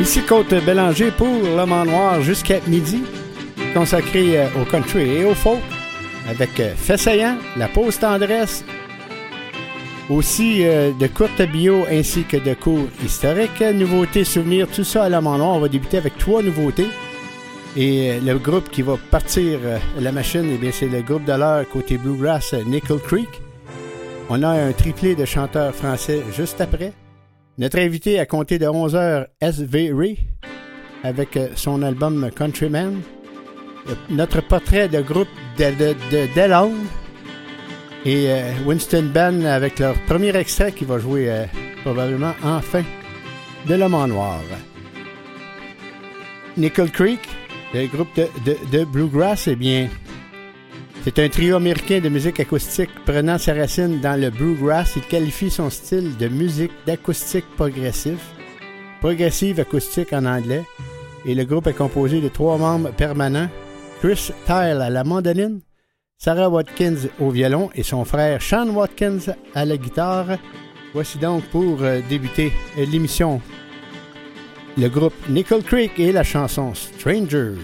Ici Côte Bélanger pour Le Mans Noir jusqu'à midi, consacré euh, au country et au folk, avec euh, Fessayant, La Pause Tendresse, aussi euh, de courtes bio ainsi que de cours historiques, nouveautés, souvenirs, tout ça à Mans Noir. On va débuter avec trois nouveautés. Et le groupe qui va partir la machine, eh bien, c'est le groupe de l'heure côté Bluegrass, Nickel Creek. On a un triplé de chanteurs français juste après. Notre invité à compter de 11h, S.V. Ray, avec euh, son album Countryman. Euh, notre portrait de groupe de, de, et euh, Winston Ben avec leur premier extrait qui va jouer probablement enfin de l'homme en noir. Nickel Creek, le groupe de, de Bluegrass, eh bien, c'est un trio américain de musique acoustique prenant sa racine dans le bluegrass. Il qualifie son style de musique d'acoustique progressif, progressive acoustique en anglais, et le groupe est composé de trois membres permanents Chris Tyle à la mandoline, Sarah Watkins au violon et son frère Sean Watkins à la guitare. Voici donc pour euh, débuter l'émission le groupe Nickel Creek et la chanson Strangers.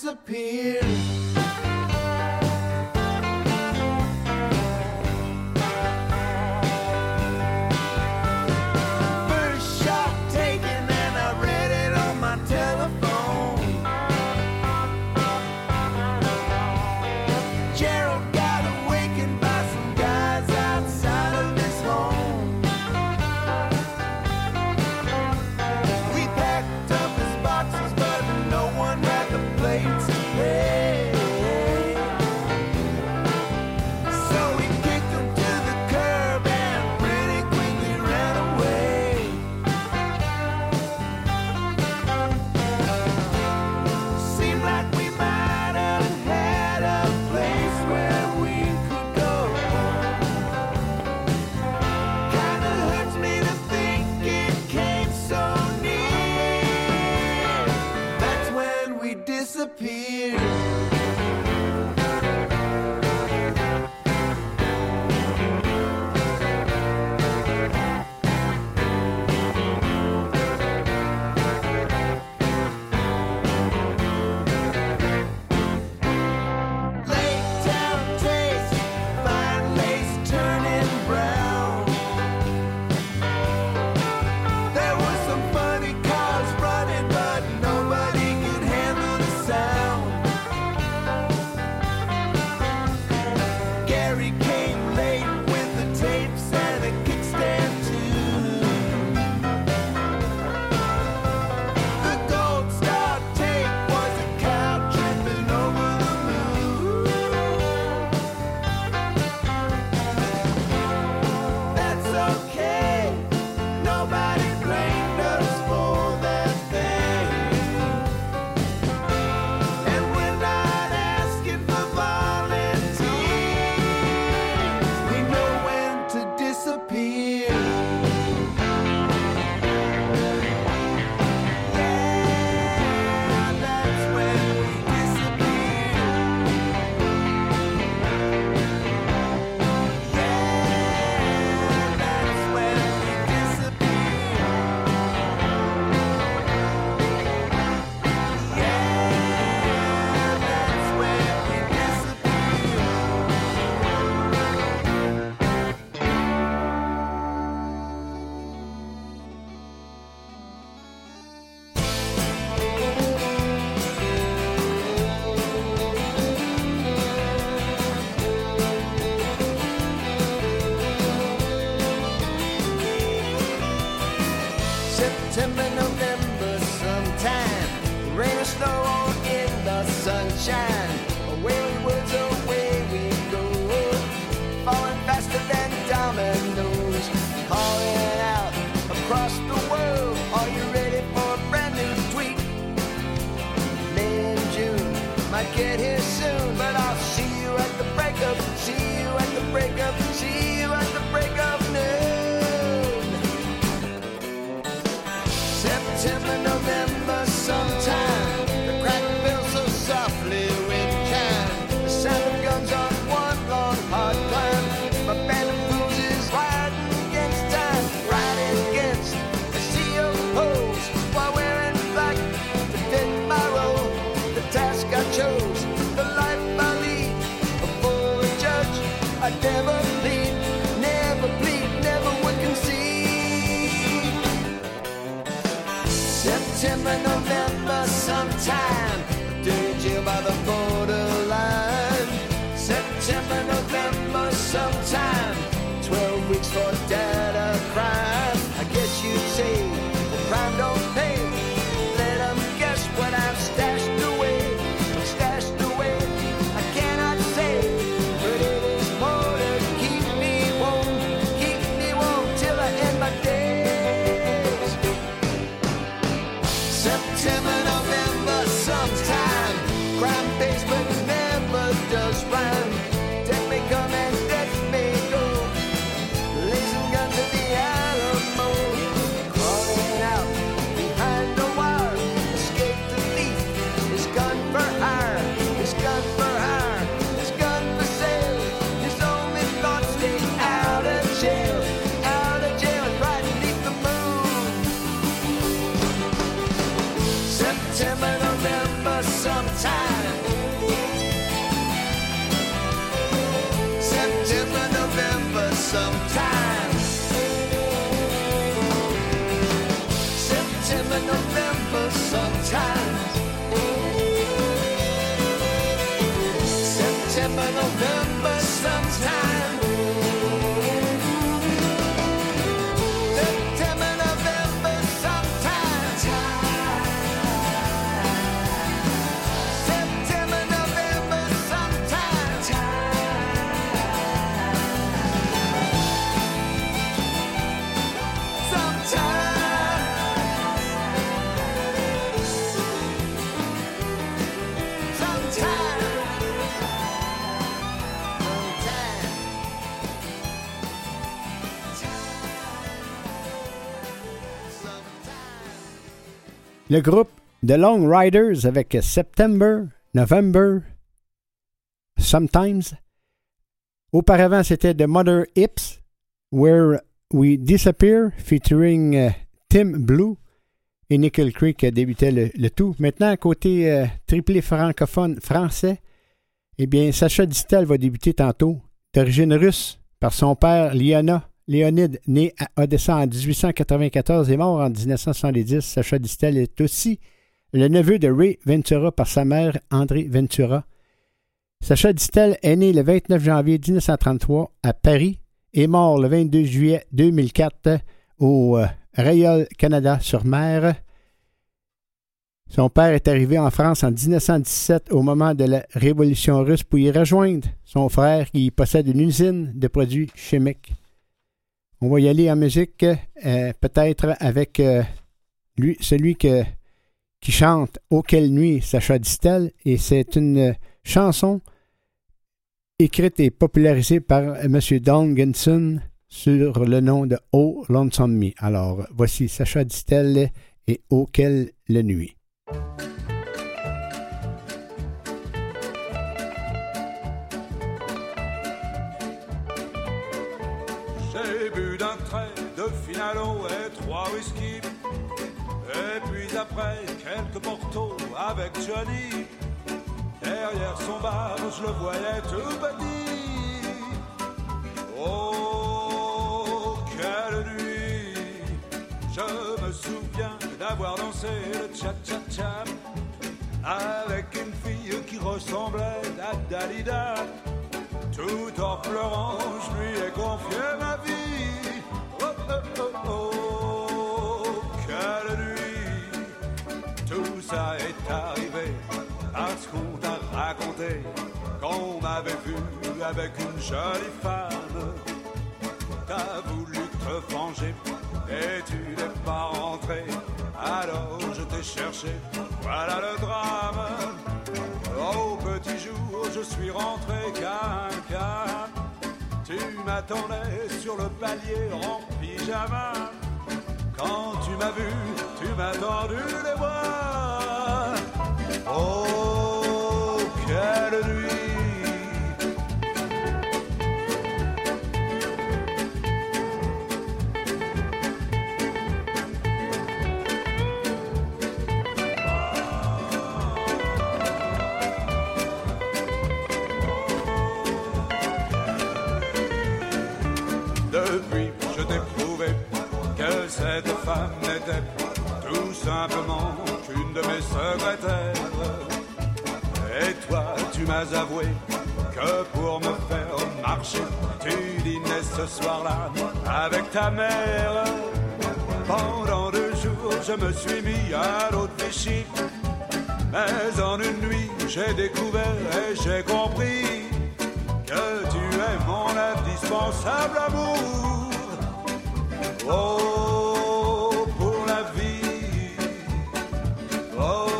disappear. Le groupe The Long Riders avec September, November, Sometimes. Auparavant, c'était The Mother Hips, Where We Disappear, featuring euh, Tim Blue et Nickel Creek a débuté le, le tout. Maintenant, côté euh, triplé francophone français, eh bien, Sacha Distel va débuter tantôt, d'origine russe, par son père Liana, Léonide, né à Odessa en 1894 et mort en 1970. Sacha Distel est aussi le neveu de Ray Ventura par sa mère André Ventura. Sacha Distel est né le 29 janvier 1933 à Paris et mort le 22 juillet 2004 au euh, Royal Canada sur mer. Son père est arrivé en France en 1917 au moment de la Révolution russe pour y rejoindre son frère qui possède une usine de produits chimiques. On va y aller en musique, euh, peut-être avec euh, lui, celui qui chante Auquel nuit Sacha Distel, et c'est une chanson écrite et popularisée par M. Don sur le nom de Oh Lonesome Me. Alors, voici Sacha Distel et Auquel la nuit. Après, quelques portos avec Johnny. Derrière son bar, je le voyais tout petit. Oh, quelle nuit! Je me souviens d'avoir dansé le cha-cha-cha avec une fille qui ressemblait à Dalida. Tout en pleurant, je lui ai confié ma vie. Oh, oh, oh, oh, ça est arrivé parce qu'on t'a raconté qu'on m'avait vu avec une jolie femme. T'as voulu te venger et tu n'es pas rentré. Alors je t'ai cherché, voilà le drame. Au petit jour, je suis rentré calme, Tu m'attendais sur le palier en pyjama. Quand tu m'as vu, tu m'as tendu les bras. Oh, quelle nuit! Depuis, je prouvé que cette femme n'était tout simplement qu'une de mes secrétaires. Et toi, tu m'as avoué que pour me faire marcher, tu dînais ce soir-là avec ta mère. Pendant deux jours, je me suis mis à l'autre Vichy. Mais en une nuit, j'ai découvert et j'ai compris que tu es mon indispensable amour. Oh, Oh,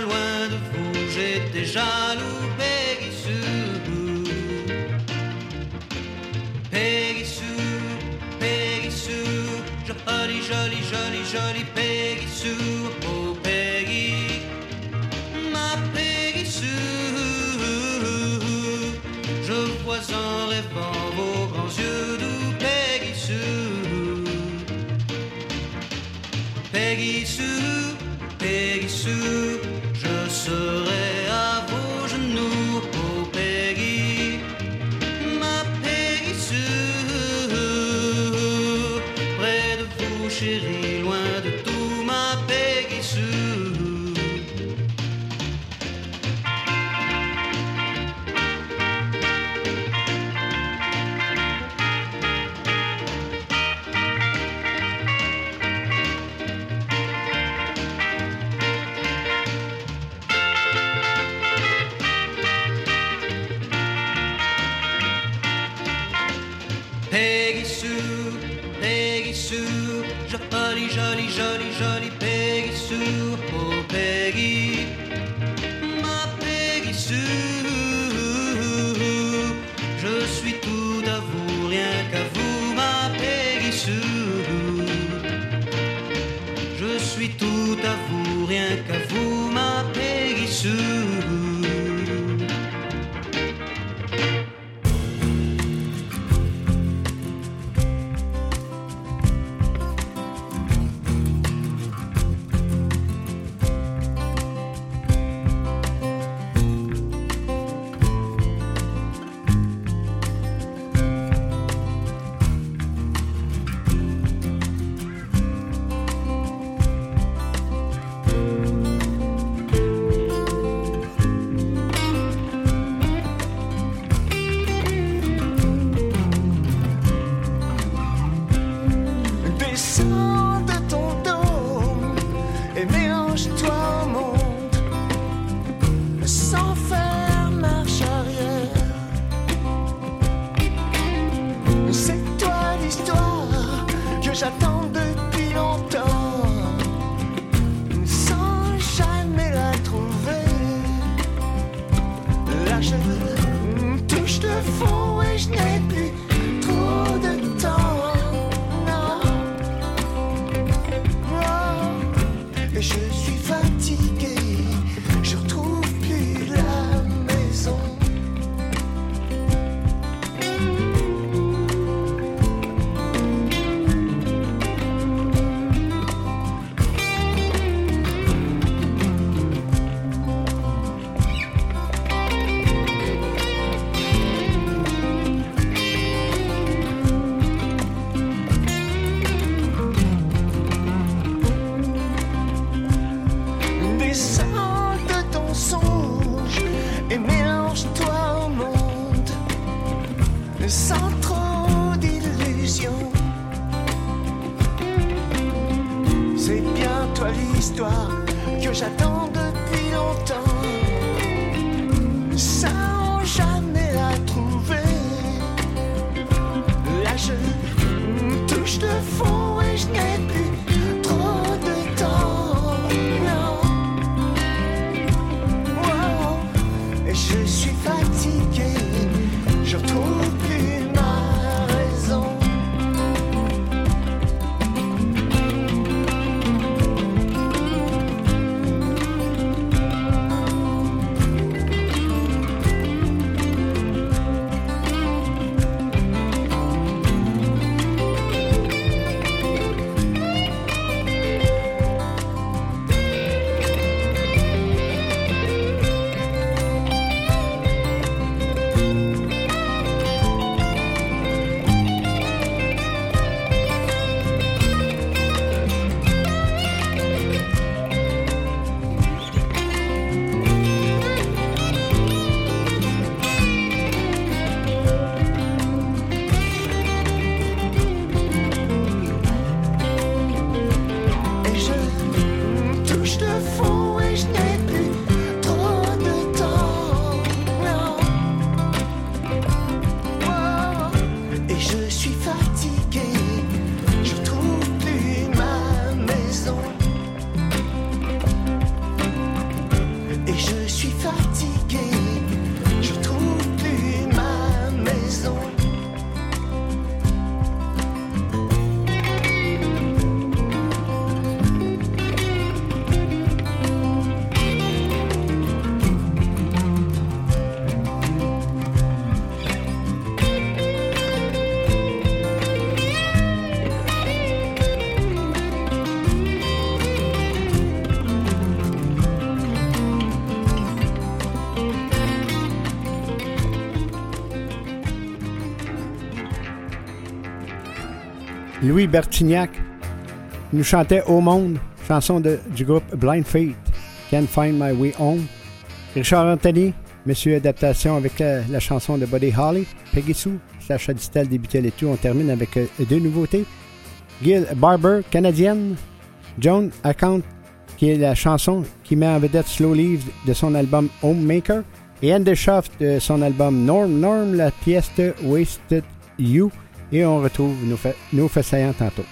loin de vous, j'étais jaloux, Peggy Sue. Peggy Sue, Peggy Sue, jolie, jolie. toi l'histoire que j'attends depuis longtemps. Sans jamais la trouver. Là je touche le fond et je n'ai plus. Louis Bertignac nous chantait Au monde, chanson de- du groupe Blind Faith, Can't Find My Way Home. Richard Anthony, Monsieur Adaptation avec la, chanson de Buddy Holly. Peggy Sue, Sacha Distel débutait les tout. On termine avec euh, deux nouveautés. Gil Barber, canadienne. Joan Account, qui est la chanson qui met en vedette Slow Leaves de son album Homemaker. Et Andy de son album Norm. Norm, la pièce de Wasted You. Et on retrouve nos, fa nos tantôt.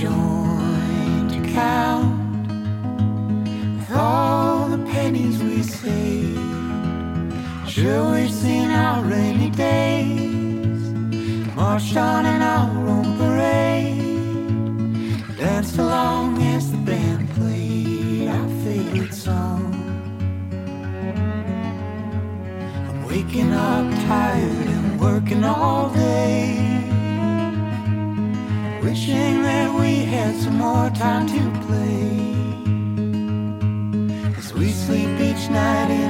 Joint account with all the pennies we saved. Sure, we've seen our rainy days, marched on in our own parade, danced along as the band played our favorite song. I'm waking up tired and working all day. Wishing that we had some more time to play. As we sleep each night in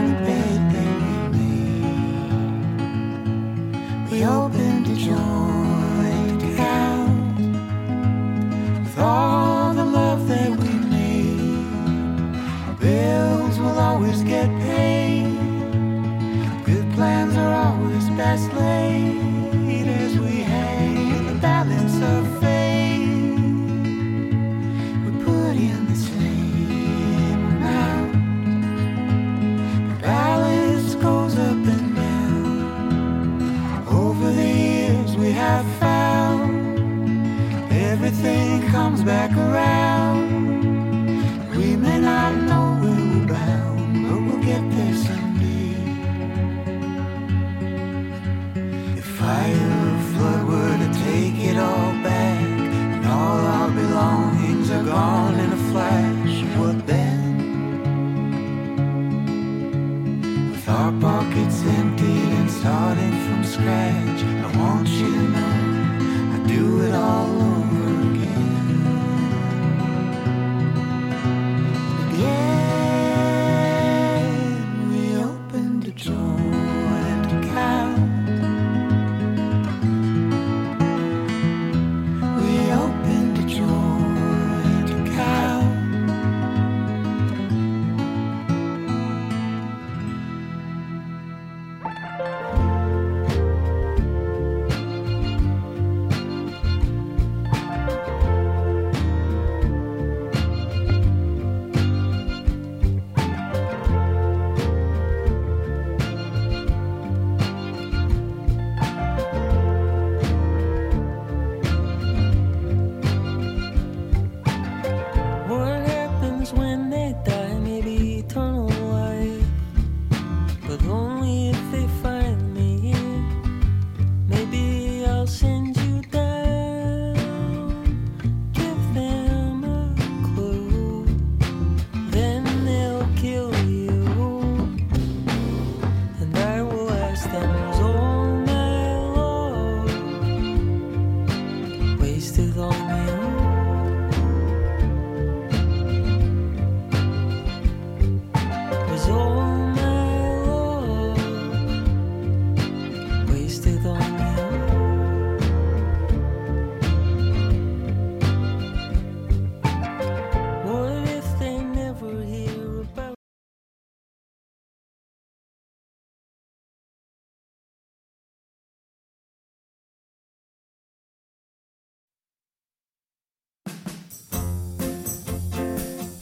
comes back around.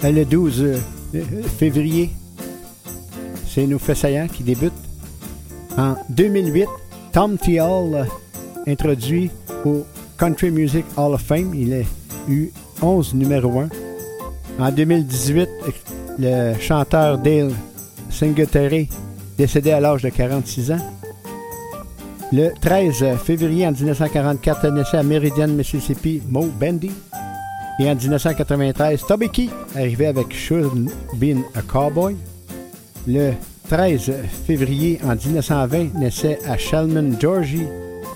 Le 12 euh, euh, février. C'est Nous Fessayants qui débute. En 2008, Tom T. Hall, euh, introduit au Country Music Hall of Fame. Il a eu 11 numéro 1. En 2018, le chanteur Dale Singletary, décédé à l'âge de 46 ans. Le 13 février en 1944, naissait à Meridian, Mississippi, Mo Bendy. Et en 1993, Toby Keith arrivait avec Should Been a Cowboy. Le 13 février en 1920, naissait à Shelman, Georgie,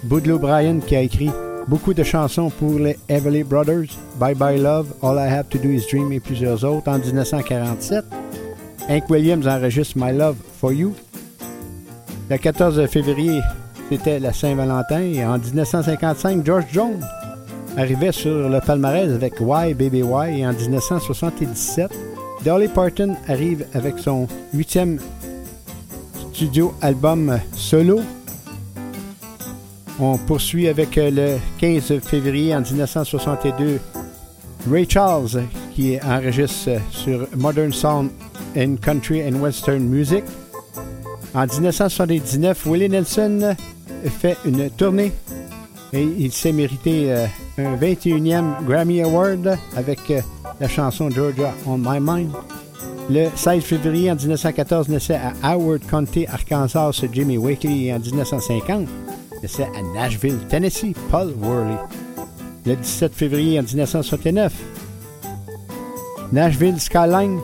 Boudleaux Bryan qui a écrit beaucoup de chansons pour les Everly Brothers, Bye Bye Love, All I Have to Do Is Dream et plusieurs autres. En 1947, Hank Williams enregistre My Love for You. Le 14 février, c'était la Saint-Valentin et en 1955, George Jones arrivait sur le palmarès avec Why Baby Why et en 1977, Dolly Parton arrive avec son huitième studio album solo. On poursuit avec euh, le 15 février en 1962, Ray Charles qui enregistre euh, sur Modern Sound and Country and Western Music. En 1979, Willie Nelson fait une tournée et il s'est mérité euh, un 21e Grammy Award avec euh, la chanson Georgia on My Mind. Le 16 février en 1914 naissait à Howard County, Arkansas, Jimmy Wakely et en 1950 naissait à Nashville, Tennessee, Paul Worley. Le 17 février en 1969, Nashville Skyline,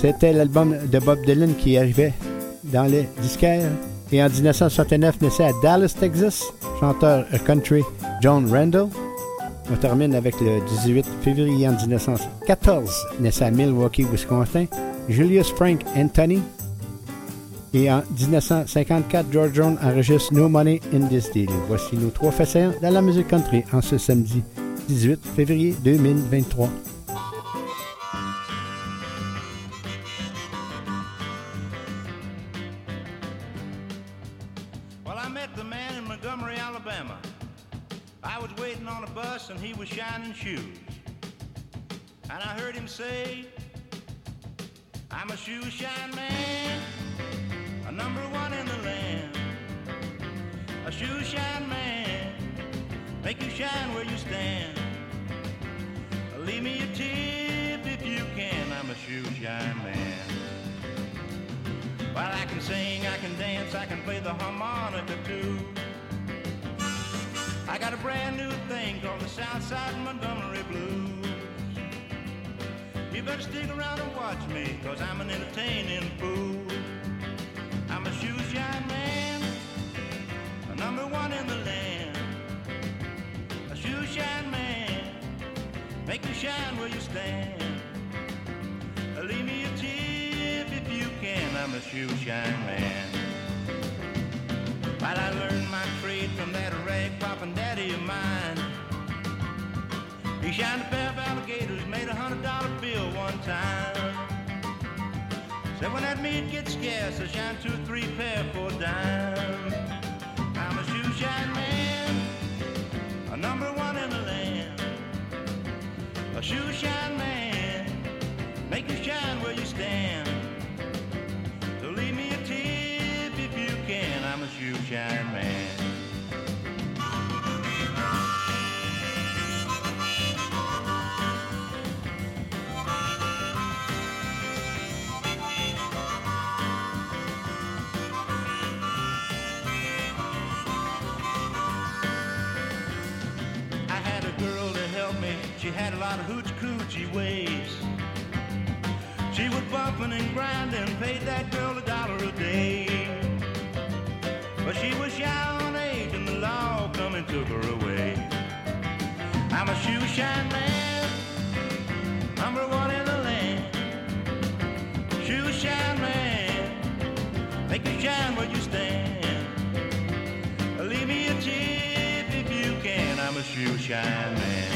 c'était l'album de Bob Dylan qui arrivait dans les disquaires. Et en 1969 naissait à Dallas, Texas, chanteur country John Randall. On termine avec le 18 février en 1914, naissait à Milwaukee, Wisconsin, Julius Frank Anthony. Et en 1954, George Jones enregistre No Money in This Deal. Voici nos trois faits dans la musique country en ce samedi 18 février 2023. And he was shining shoes. And I heard him say, I'm a shoe shine man, a number one in the land. A shoe shine man, make you shine where you stand. Leave me a tip if you can, I'm a shoe shine man. Well, I can sing, I can dance, I can play the harmonica too. I got a brand new thing called the Southside Montgomery Blues. You better stick around and watch me, cause I'm an entertaining fool. I'm a shoe shine man, a number one in the land. A shoe shine man, make you shine where you stand. Leave me a tip if you can, I'm a shoe shine man. While I learned my trade Said when that meat gets scarce, I shine two three pair for a dime. I'm a shoe shine man, a number one in the land. A shoe shine man, make you shine where you stand. Had a lot of hoochie coochie ways. She was bumping and grinding, paid that girl a dollar a day. But she was shy on age and the law come and took her away. I'm a shoe shine man, number one in the land. Shoe shine man, make you shine where you stand. Leave me a tip if you can. I'm a shoe shine man.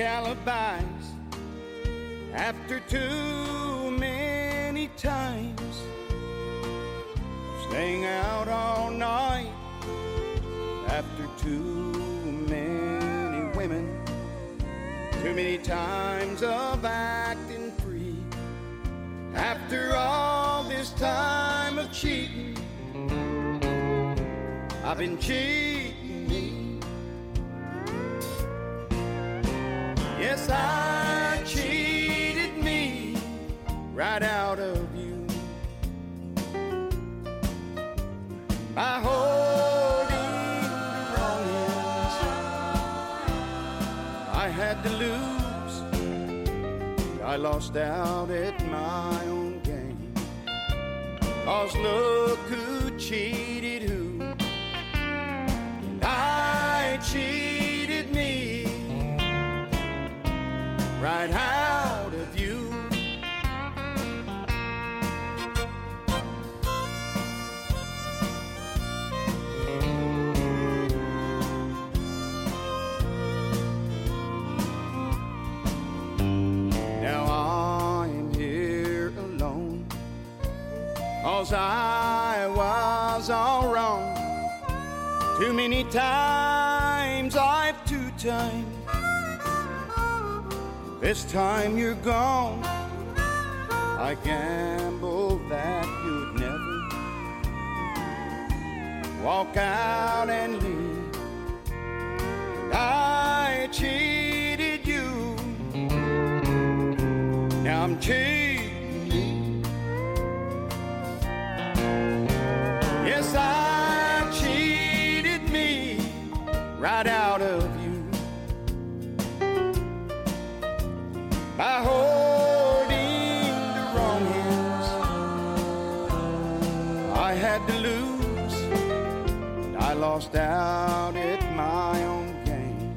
Alibis, after too many times, staying out all night, after too many women, too many times of acting free, after all this time of cheating. I've been cheating lost out at my own game. Cause look who cheated who. I cheated me right out Cause I was all wrong. Too many times I've two times. This time you're gone. I gambled that you'd never walk out and leave. I cheated you. Now I'm cheating I cheated me right out of you by holding the wrong ends. I had to lose, and I lost out at my own game.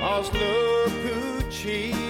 Cause look who cheated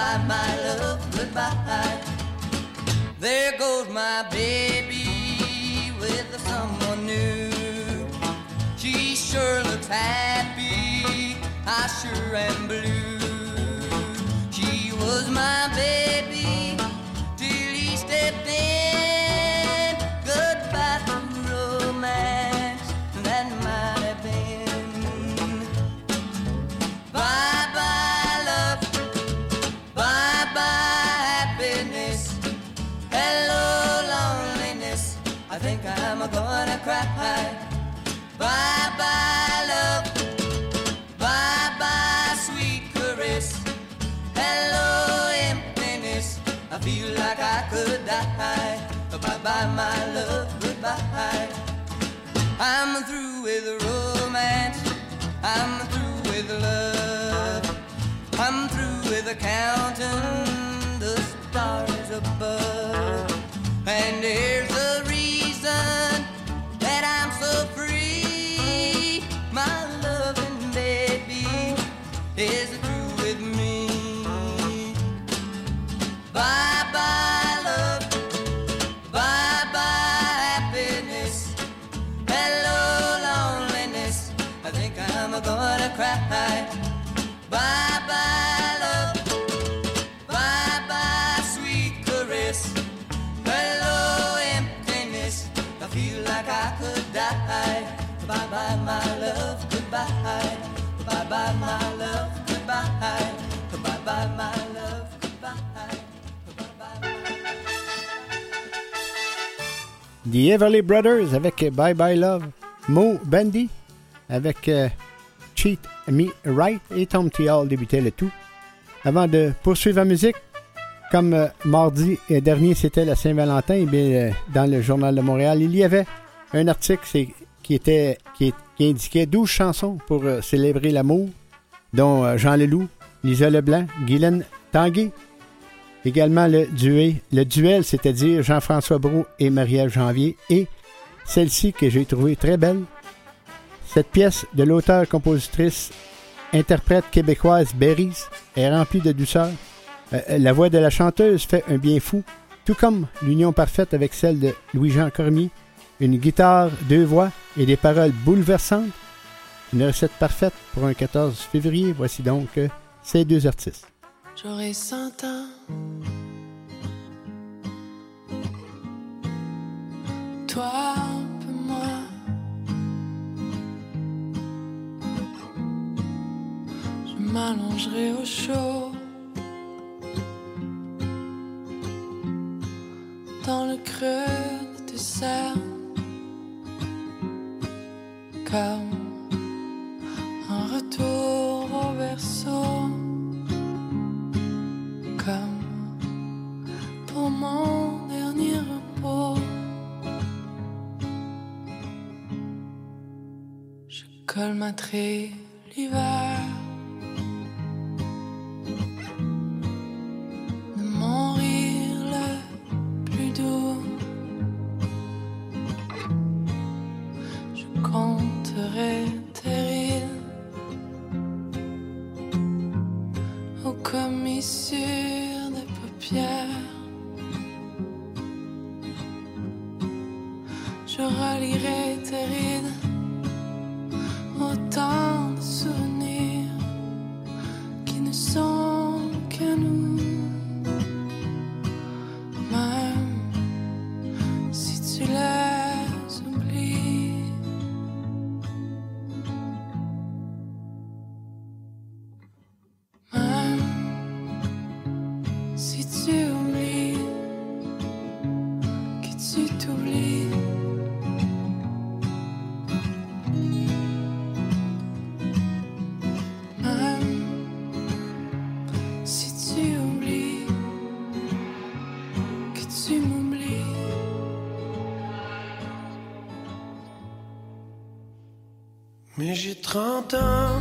Bye bye my love, goodbye. There goes my baby with someone new. She sure looks happy, I sure am blue. She was my baby till he stepped in. Cry. Bye bye, love. Bye bye, sweet caress. Hello, emptiness. I feel like I could die. Bye bye, my love. Goodbye. I'm through with romance. I'm through with love. I'm through with counting the stars above. And here's The Everly Brothers avec Bye Bye Love, Mo Bandy avec euh, Cheat Me Right et Tom T. Hall débutait le tout. Avant de poursuivre la musique, comme euh, mardi dernier c'était la Saint-Valentin, eh euh, dans le Journal de Montréal, il y avait un article qui, qui, indiquait 12 chansons pour célébrer l'amour, dont Jean Leloup, Lisa Leblanc, Guylaine Tanguay, également le, duet, le duel, c'est-à-dire Jean-François Brault et Marie-Ève Janvier, et celle-ci que j'ai trouvée très belle. Cette pièce de l'auteur-compositrice interprète québécoise Berries est remplie de douceur. Euh, la voix de la chanteuse fait un bien fou, tout comme l'union parfaite avec celle de Louis-Jean Cormier. Une guitare, deux voix et des paroles bouleversantes. Une recette parfaite pour un 14 février. Voici donc euh, ces deux artistes. J'aurai cent ans. Toi moins. Je m'allongerai au chaud. Dans le creux de tes cernes. Retour au berceau comme pour mon dernier repos. Je colmaterai l'hiver J'ai 30 ans.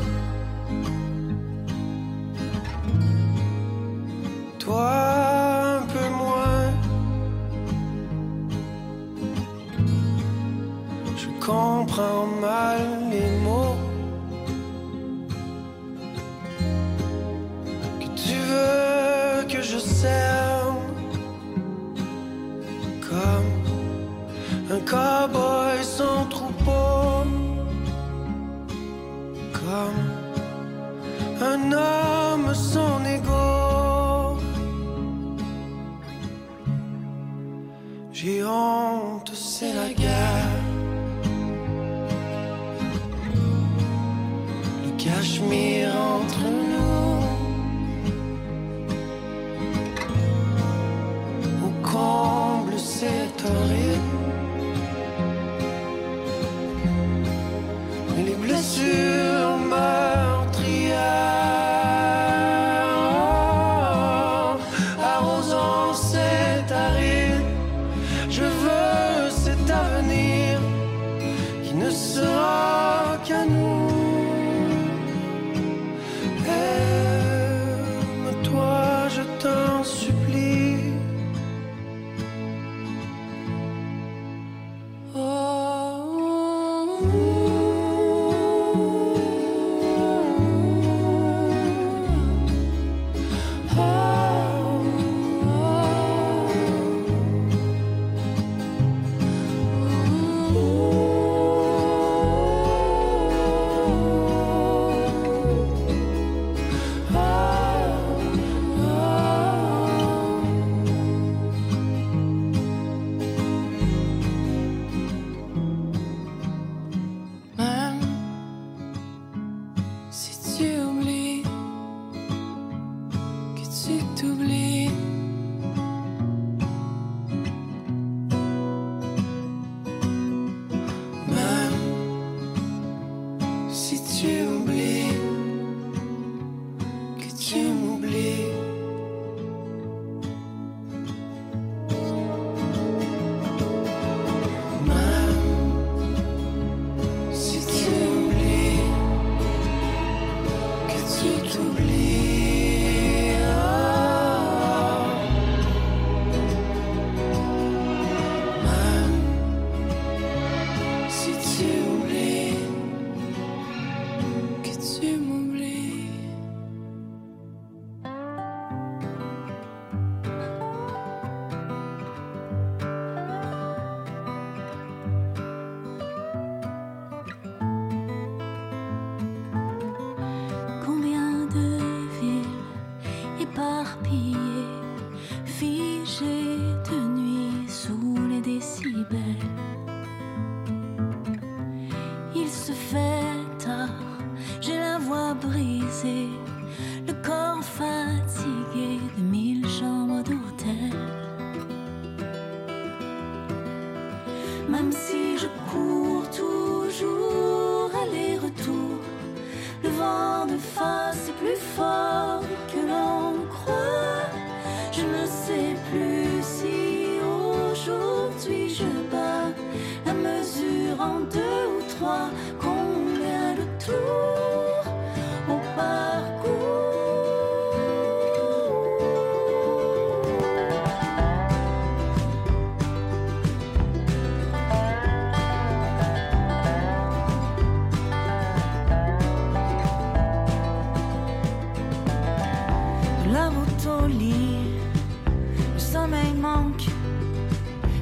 J'ai honte, c'est la guerre. Le cachemire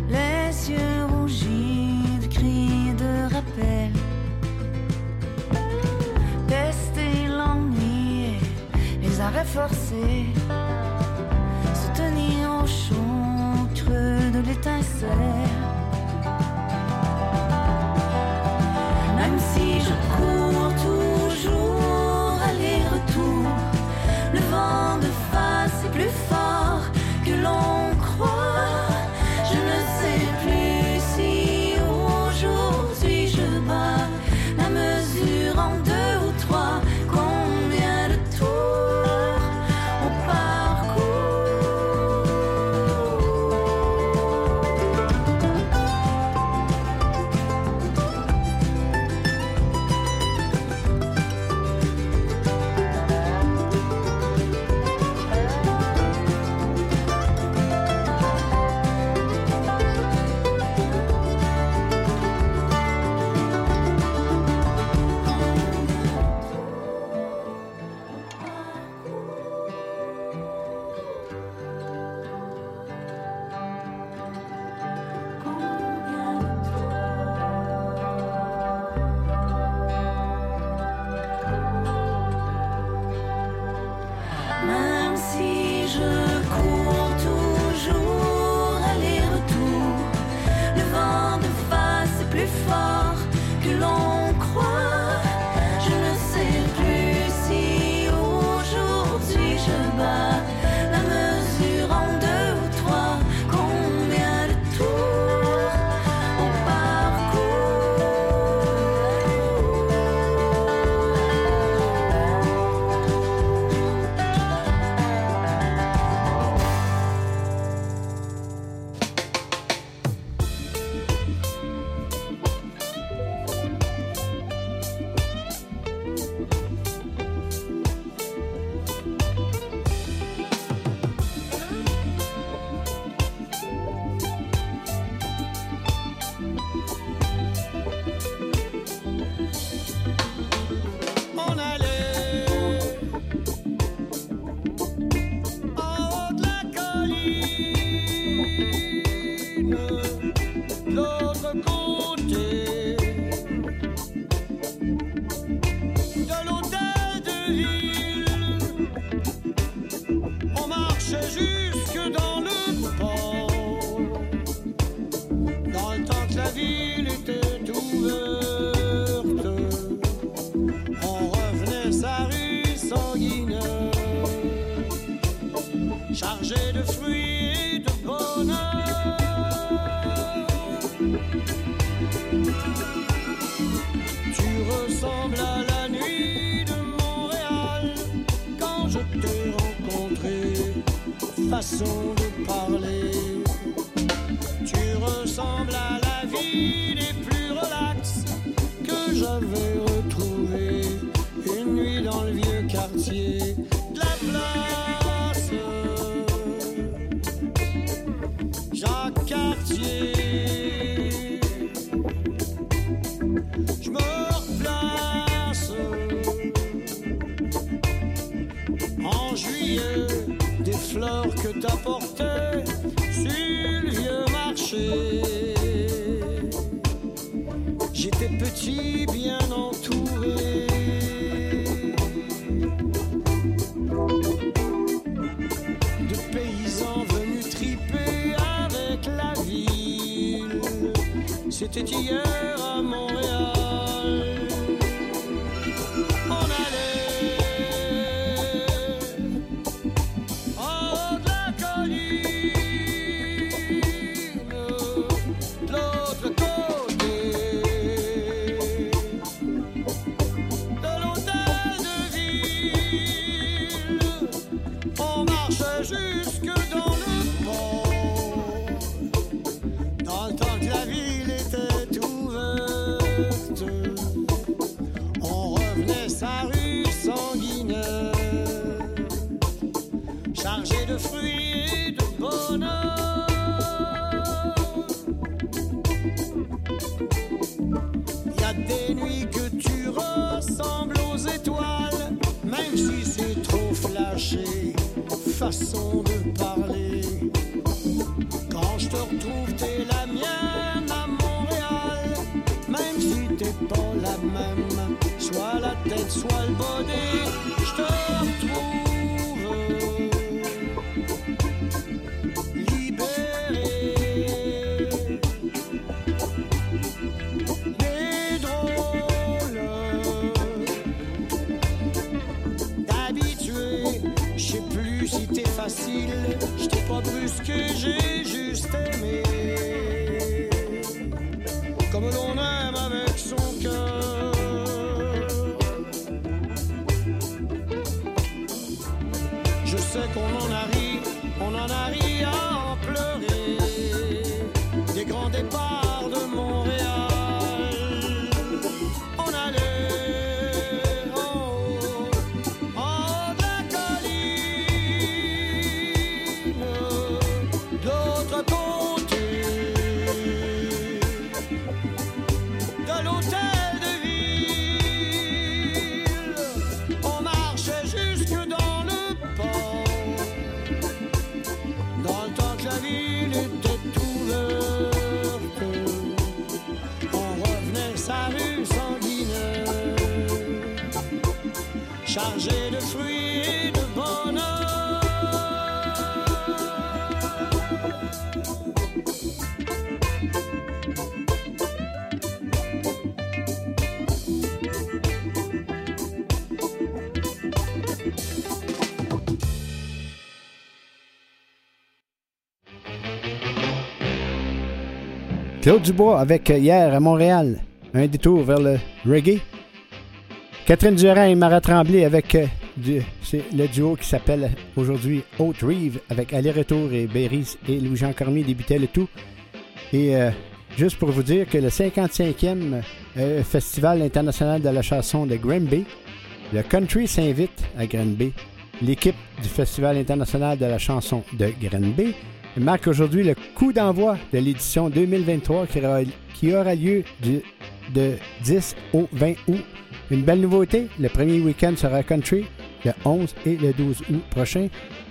les yeux rougis de cris de rappel. Tester l'ennui, les arrêts forcés, se tenir au chaud creux de l'étincelle. Jacques Cartier. Je me replace en juillet des fleurs que t'apportais sur le vieux marché. J'étais petit, bien C'était Claude Dubois avec hier à Montréal, un détour vers le reggae. Catherine Durand et Marat Tremblay avec euh, le duo qui s'appelle aujourd'hui Haute Reeve avec Aller-Retour et Berry et Louis-Jean Cormier débutait le tout. Et euh, juste pour vous dire que le 55e euh, Festival international de la chanson de Granby, le country s'invite à Granby. L'équipe du Festival international de la chanson de Granby marque aujourd'hui le coup d'envoi de l'édition 2023 qui aura, lieu du- de 10 au 20 août. Une belle nouveauté, le premier week-end sera country, le 11 et le 12 août prochain.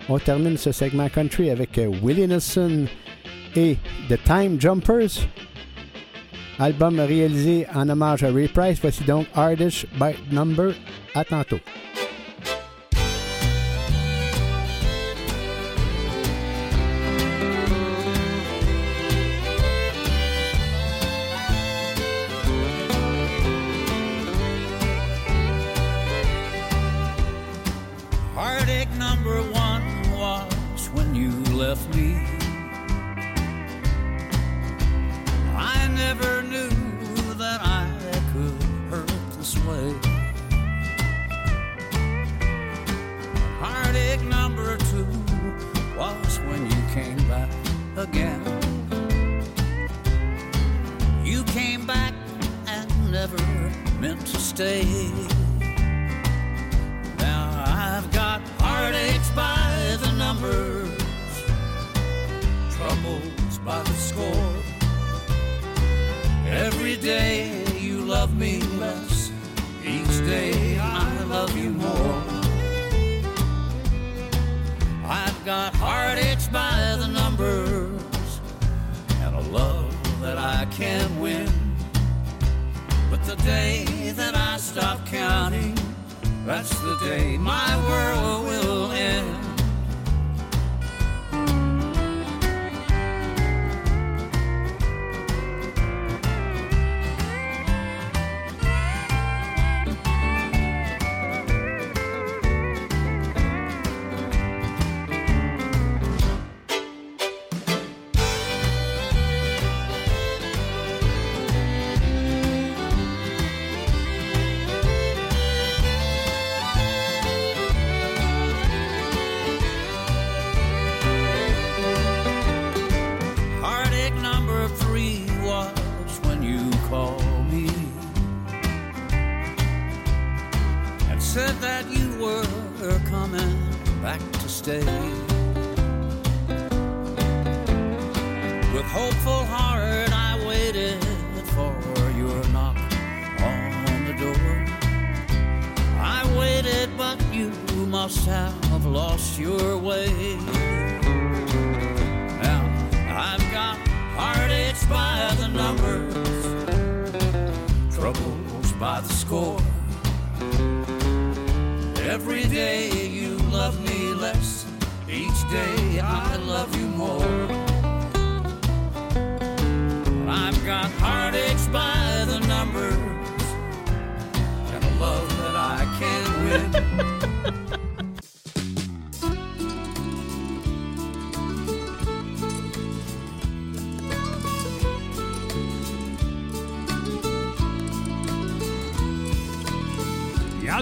On termine ce segment country avec euh, Willie Nelson et The Time Jumpers. Album réalisé en hommage à Ray Price. Voici donc Hardish by Number. À tantôt.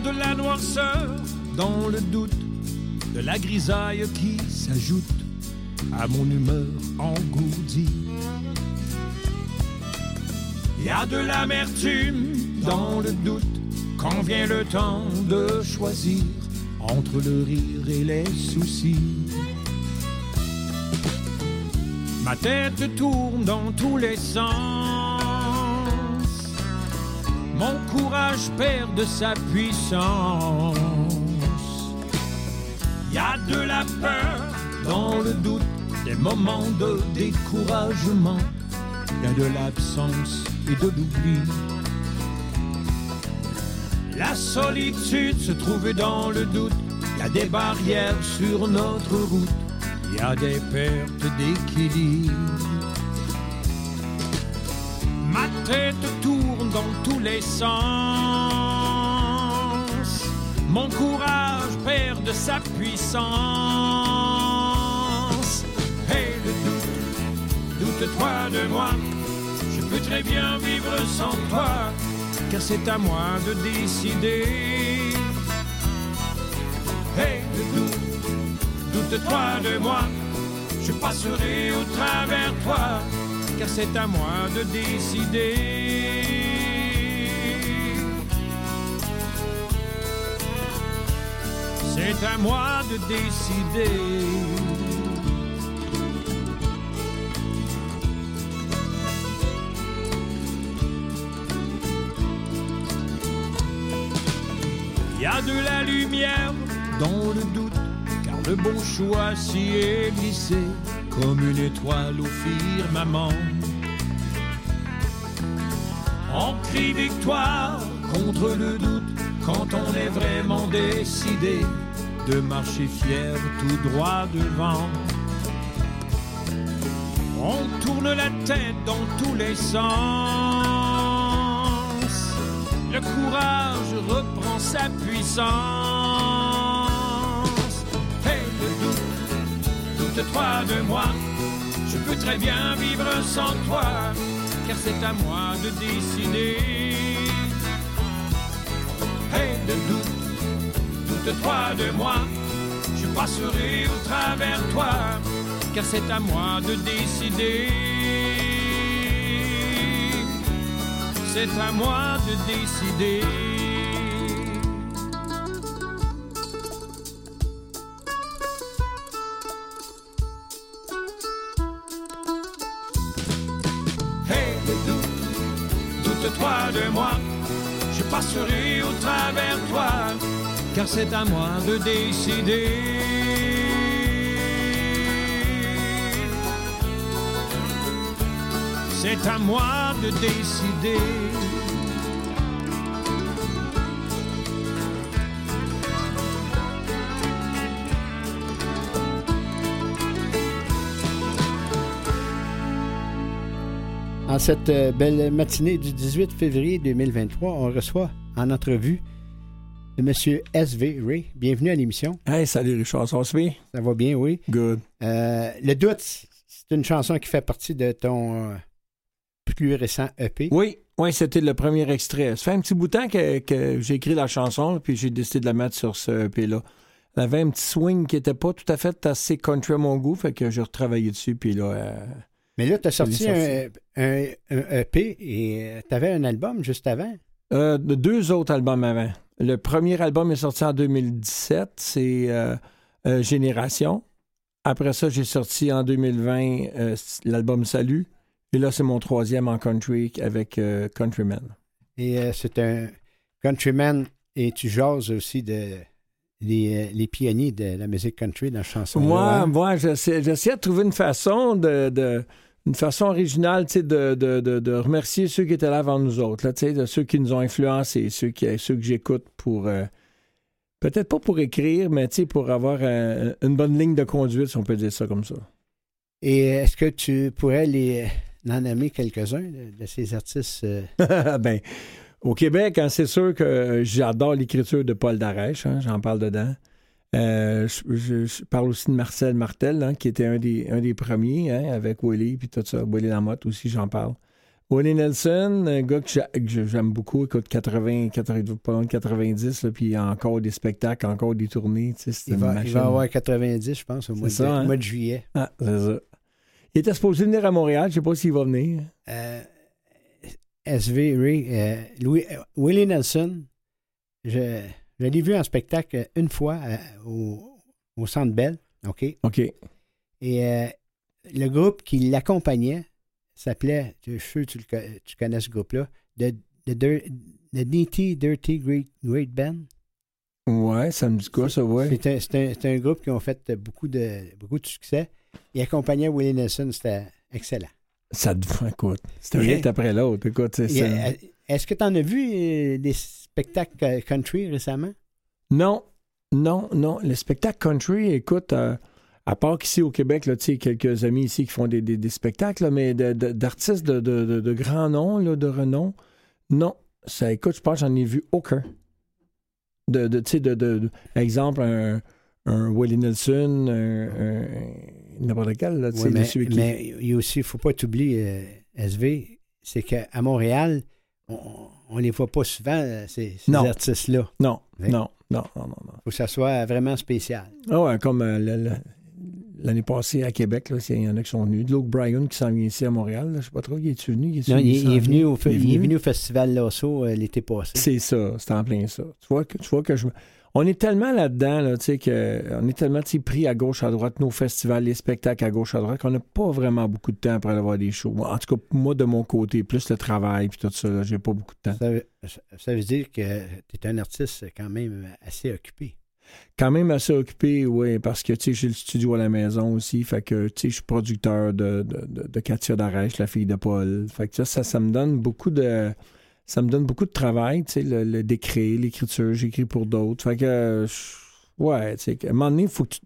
De la noirceur dans le doute, de la grisaille qui s'ajoute à mon humeur engourdie. Il y a de l'amertume dans le doute quand vient le temps de choisir entre le rire et les soucis. Ma tête tourne dans tous les sens. Mon courage perd de sa puissance. Y a de la peur dans le doute, des moments de découragement. Il y a de l'absence et de l'oubli. La solitude se trouve dans le doute. Y a des barrières sur notre route. Il y a des pertes d'équilibre. Mon courage perd de sa puissance. Hey, le doute, doute-toi de moi. Je peux très bien vivre sans toi, car c'est à moi de décider. Hey, le doute, doute-toi de moi. Je passerai au travers toi, car c'est à moi de décider. C'est à moi de décider. Il y a de la lumière dans le doute, car le bon choix s'y est glissé comme une étoile au firmament. On crie victoire contre le doute quand on est vraiment décidé de marcher fier tout droit devant. On tourne la tête dans tous les sens. Le courage reprend sa puissance. Hey, le doute, doute-toi de moi. Je peux très bien vivre sans toi, car c'est à moi de décider. Doute-toi de moi. Je passerai au travers toi, car c'est à moi de décider. C'est à moi de décider. Car c'est à moi de décider. C'est à moi de décider. En cette euh, belle matinée du 18 février 2023, on reçoit en entrevue le monsieur S.V. Ray. Bienvenue à l'émission. Hey, salut Richard, ça va bien? Ça va bien, oui. Good. Euh, le doute, c'est une chanson qui fait partie de ton euh, plus récent EP. Oui, oui, c'était le premier extrait. Ça fait un petit bout de temps que, que j'ai écrit la chanson, puis j'ai décidé de la mettre sur ce EP-là. Elle avait un petit swing qui était pas tout à fait assez country à mon goût, fait que j'ai retravaillé dessus, puis là... euh, Mais là, tu as sorti un, un- un EP et tu avais un album juste avant. Euh, de deux autres albums avant. Le premier album est sorti en 2017, c'est euh, euh, Génération. Après ça, j'ai sorti en 2020 euh, l'album Salut. Et là, c'est mon troisième en country avec Countryman. Et c'est un countryman et tu jases aussi de les, les pionniers de la musique country dans la chanson. Moi, moi j'essaie j'essaie de trouver une façon de, de- une façon originale tu sais, de, de, de, de remercier ceux qui étaient là avant nous autres, là, tu sais, de ceux qui nous ont influencés, ceux, qui, ceux que j'écoute pour. euh, Peut-être pas pour écrire, mais tu sais, pour avoir euh, une bonne ligne de conduite, si on peut dire ça comme ça. Et est-ce que tu pourrais les en nommer quelques-uns de, ces artistes? euh, ben, au Québec, hein, c'est sûr que euh, j'adore l'écriture de Paul Darèche, hein, j'en parle dedans. Euh, je, parle aussi de Marcel Martel, hein, qui était un des, un des premiers, hein, avec Willie, puis tout ça. Willie Lamotte aussi, j'en parle. Willie Nelson, un gars que j'aime beaucoup, écoute, 80, 80, pas loin de 90, là, puis il y a encore des spectacles, encore des tournées. tu sais, il, va, il va avoir 90, je pense, au mois, de, ça, hein? mois de juillet. Ah, c'est ça. Il était supposé venir à Montréal, je sais pas s'il va venir. Euh, SV euh, Louis, euh, Willie Nelson, je, je l'ai vu en spectacle une fois euh, au, au Centre Bell, OK? OK. Et euh, le groupe qui l'accompagnait s'appelait, je suis sûr que tu, le co- tu connais ce groupe-là, The, the, Dirty Great, Great Band. Ouais, ça me dit quoi, ça, ouais? C'est un, groupe qui ont fait beaucoup de, beaucoup de succès. Il accompagnait Willie Nelson, c'était excellent. Ça te écoute. C'est un hit après l'autre. Écoute, c'est ça. euh, Est-ce que tu en as vu euh, des spectacles euh, country récemment? Non, non, non. Le spectacle country, écoute, euh, à part qu'ici au Québec, là, tu sais, quelques amis ici qui font des, des- des spectacles, là, mais d'artistes de, de, de, de grand nom, là, de renom, non. Ça, écoute, je pense que j'en ai vu aucun. De, de, tu sais, de, exemple, un, un Willie Nelson, un, n'importe quel, là, tu sais, Ouais, de mais, celui qui- mais aussi, il ne faut pas t'oublier, euh, SV, c'est qu'à Montréal, on ne les voit pas souvent, euh, ces, ces Non. artistes-là. Non, non, non, non, non, faut que ça soit vraiment spécial. Ah ouais, comme euh, le- le- l'année passée à Québec, là, il y en a qui sont venus. Luke Bryan qui s'en vient ici à Montréal, là, je sais pas trop, il est-tu venu? Il est-tu- Non, il, est venu au, Il est est venu? au Festival Lasso euh, l'été passé. C'est ça, c'est en plein ça. Tu vois que, tu vois que je... On est tellement là-dedans, là, tu sais, que on est tellement pris à gauche, à droite, nos festivals, les spectacles à gauche, à droite, qu'on n'a pas vraiment beaucoup de temps pour aller voir des shows. En tout cas, moi, de mon côté, plus le travail puis tout ça, j'ai pas beaucoup de temps. Ça, veut- ça- ça veut dire que tu es un artiste quand même assez occupé. Quand même assez occupé, oui, parce que, tu sais, j'ai le studio à la maison aussi, fait que, tu sais, je suis producteur de, de, de, de Katia Darèche, la fille de Paul. Fait que ça, ça, ça me donne beaucoup de... Ça me donne beaucoup de travail, tu sais, le, le d'écrire, l'écriture, j'écris pour d'autres. Fait que, euh, je- ouais, tu sais, à un moment donné, il faut que tu...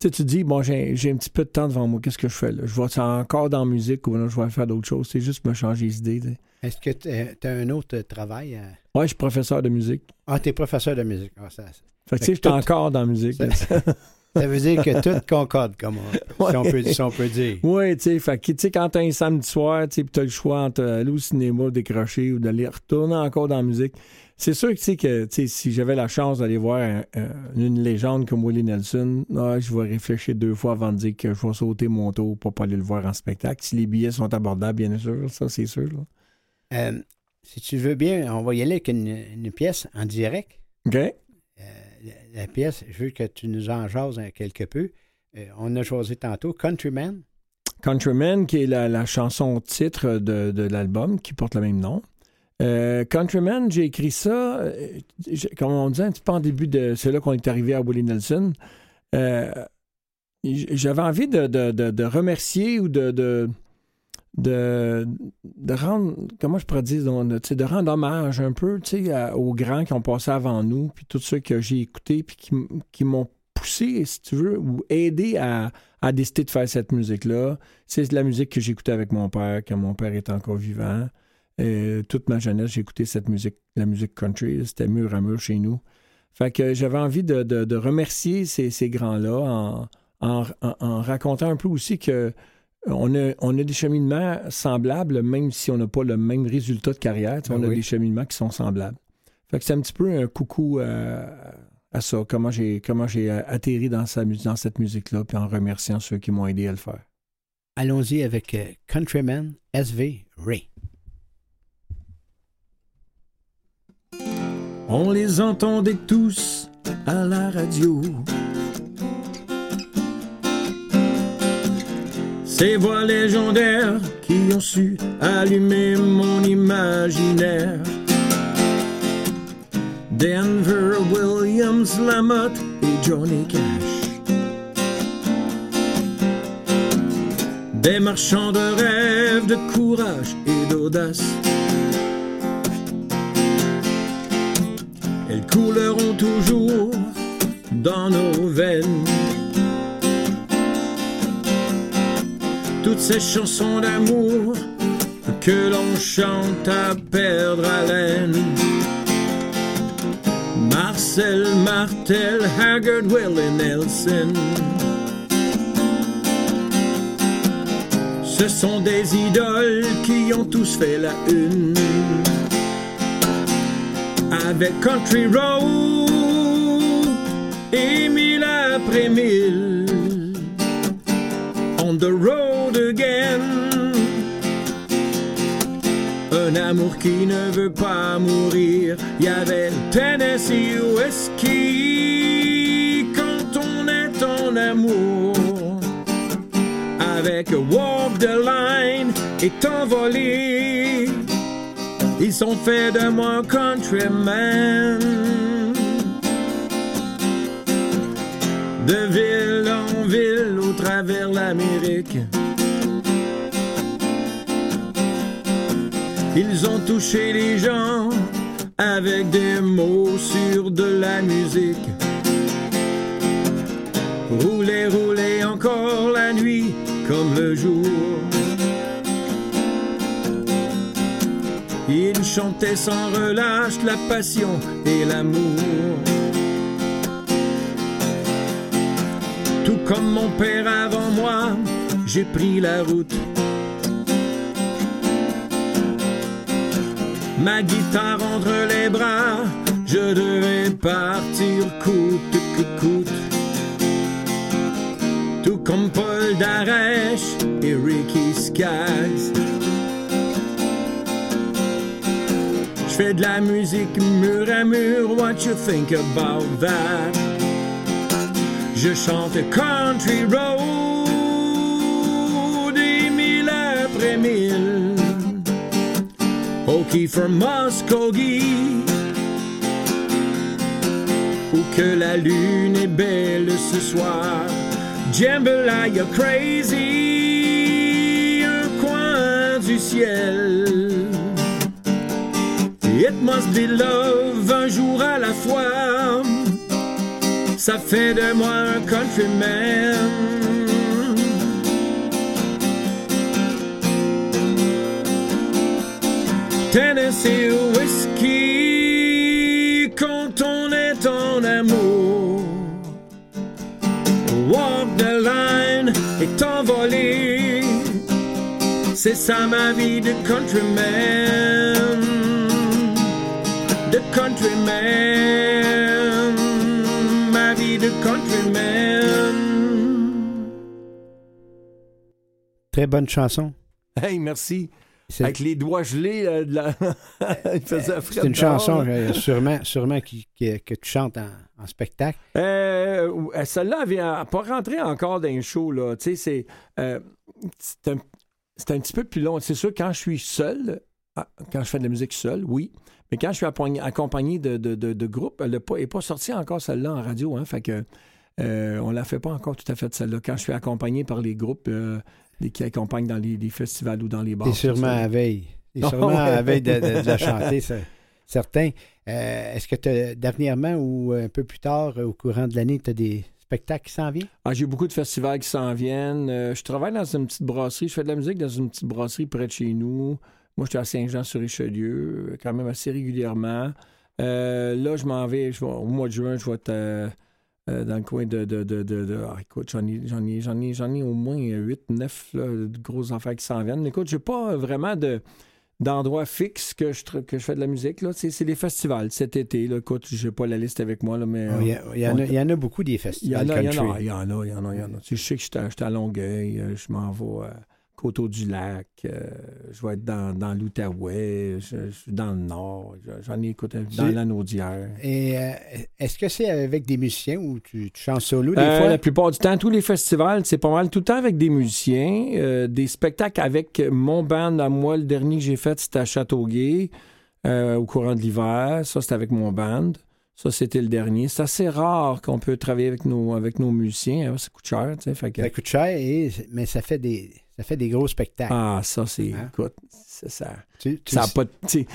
Tu sais, tu dis, bon, j'ai j'ai un petit peu de temps devant moi, qu'est-ce que je fais là? Je vais encore dans la musique ou non, je vais faire d'autres choses? C'est juste me changer les idées, tu sais. Est-ce que tu as un autre travail? à- Ouais, je suis professeur de musique. Ah, tu es professeur de musique. Ah, ça, ça- Fait que, tu sais, j'étais tout- encore dans la musique. ça- veut dire que tout concorde, comme on, si, on peut, si on peut dire. Oui, tu sais, quand t'as un samedi soir, tu t'as le choix entre aller au cinéma, décrocher ou d'aller retourner encore dans la musique, c'est sûr que, tu sais, que, si j'avais la chance d'aller voir un- un- une légende comme Willie Nelson, ah, je vais réfléchir deux fois avant de dire que je vais sauter mon tour pour pas aller le voir en spectacle. Si les billets sont abordables, bien sûr, ça, c'est sûr. là. Euh, si tu veux bien, on va y aller avec une, une pièce en direct. OK? La, pièce, je veux que tu nous en jases quelque peu. Euh, on a choisi tantôt Countryman. Countryman, qui est la, chanson titre de, l'album, qui porte le même nom. Euh, Countryman, j'ai écrit ça, euh, comme on disait un petit peu en début de. C'est là qu'on est arrivé à Willie Nelson. J'avais envie de- de remercier ou de, de, de, de rendre, comment je pourrais dire, sais, de rendre hommage un peu aux grands qui ont passé avant nous, puis tous ceux que j'ai écoutés, puis qui, qui m'ont poussé, si tu veux, ou aidé à, à décider de faire cette musique-là. C'est de la musique que j'écoutais avec mon père quand mon père était encore vivant. Euh, toute ma jeunesse, écouté cette musique, la musique country. C'était mur à mur chez nous. Fait que j'avais envie de, de- de remercier ces, ces grands-là en- en racontant un peu aussi que on a, on a des cheminements semblables, même si on n'a pas le même résultat de carrière. Ben on a oui. des cheminements qui sont semblables. Fait que c'est un petit peu un coucou à, à ça, comment j'ai comment j'ai atterri dans, sa, dans cette musique-là, puis en remerciant ceux qui m'ont aidé à le faire. Allons-y avec euh, Countryman SV Ray. On les entendait tous à la radio. Ces voix légendaires qui ont su allumer mon imaginaire. Denver, Williams, Lamotte et Johnny Cash. Des marchands de rêves, de courage et d'audace. Elles couleront toujours dans nos veines. Toutes ces chansons d'amour que l'on chante à perdre haleine. Marcel, Martel, Haggard, Willie Nelson. Ce sont des idoles qui ont tous fait la une avec Country Road et mille après mille. On the road Un amour qui ne veut pas mourir. Y avait le Tennessee Whiskey quand on est en amour. Avec Walk the Line et t'envoler. Ils ont fait de moi un countryman. De ville en ville au travers l'Amérique. Ils ont touché les gens avec des mots sur de la musique. Rouler, rouler encore la nuit comme le jour. Il chantait sans relâche la passion et l'amour. Tout comme mon père avant moi, j'ai pris la route. Ma guitare entre les bras, je devais partir coûte que coûte. Tout comme Paul Darèche et Ricky Skaggs. Je fais de la musique mur à mur, what you think about that? Je chante country road et mille après mille. Hockey for Muskogee. Où que la lune est belle ce soir. Jambalaya crazy, un coin du ciel. It must be love un jour à la fois. Ça fait de moi un countryman. Tennessee Whiskey quand on est en amour. Walk the line est envolé, c'est ça ma vie de countryman, de countryman, ma vie de countryman. Très bonne chanson. Hey, merci. Avec les doigts gelés, euh, de la... frais C'est une chanson euh, sûrement, sûrement qui- qui- que tu chantes en, en spectacle. Euh, euh, Celle-là, elle vient pas rentrer encore dans un show, c'est... euh, c'est un, petit peu plus long. C'est sûr, quand je suis seul, ah, quand je fais de la musique seul, oui. Mais quand je suis accompagné, de, de, de, de groupes, elle n'est pas, sortie encore celle-là en radio, hein. Fait que... euh, on la fait pas encore tout à fait celle-là. Quand je suis accompagné par les groupes euh, qui accompagnent dans les, les festivals ou dans les bars. Tout sûrement à veille. Ah, sûrement à veille de, de- de la chanter, ça. certain. Euh, Est-ce que tu dernièrement ou un peu plus tard, euh, au courant de l'année, tu as des spectacles qui s'en viennent? Ah, j'ai beaucoup de festivals qui s'en viennent. Euh, je travaille dans une petite brasserie. Je fais de la musique dans une petite brasserie près de chez nous. Moi, j'étais à Saint-Jean-sur-Richelieu, quand même assez régulièrement. Euh, là, je m'en vais, je vais- au mois de juin, je vais être euh, euh, dans le coin de. de, de, de- ah, écoute, j'en ai, j'en, ai, j'en, ai, j'en ai au moins 8, 9 là, de grosses affaires qui s'en viennent. Écoute, j'ai pas vraiment de, d'endroit fixe que je, que je fais de la musique. Là. C'est, c'est les festivals cet été. Là. Écoute, j'ai pas la liste avec moi, là, mais. Oh, Il y, a- il y en a- il y en a beaucoup des y festivals il y en a, il y en a, il y en a, y. Tu sais, je sais que j'étais j'étais à Longueuil, euh, je m'en vais à Coteau-du-Lac, euh, je vais être dans, dans l'Outaouais, je, je suis dans le Nord, je- j'en ai écouté dans C'est- l'Anaudière. Et euh, est-ce que c'est avec des musiciens ou tu, tu chantes solo des Euh, fois? La plupart du temps, tous les festivals, c'est pas mal tout le temps avec des musiciens, des spectacles avec mon band à moi. Le dernier que j'ai fait, c'était à Châteauguay au courant de l'hiver. Ça, c'était avec mon band. Ça, c'était le dernier. C'est assez rare qu'on peut travailler avec nos, avec nos musiciens. hein, Ça coûte cher, tu sais. fait que- Ça coûte cher, et, mais ça fait des, ça fait des gros spectacles. Ah, ça, c'est. Hein? Écoute, ça. Tu- tu- Ça, a pas de-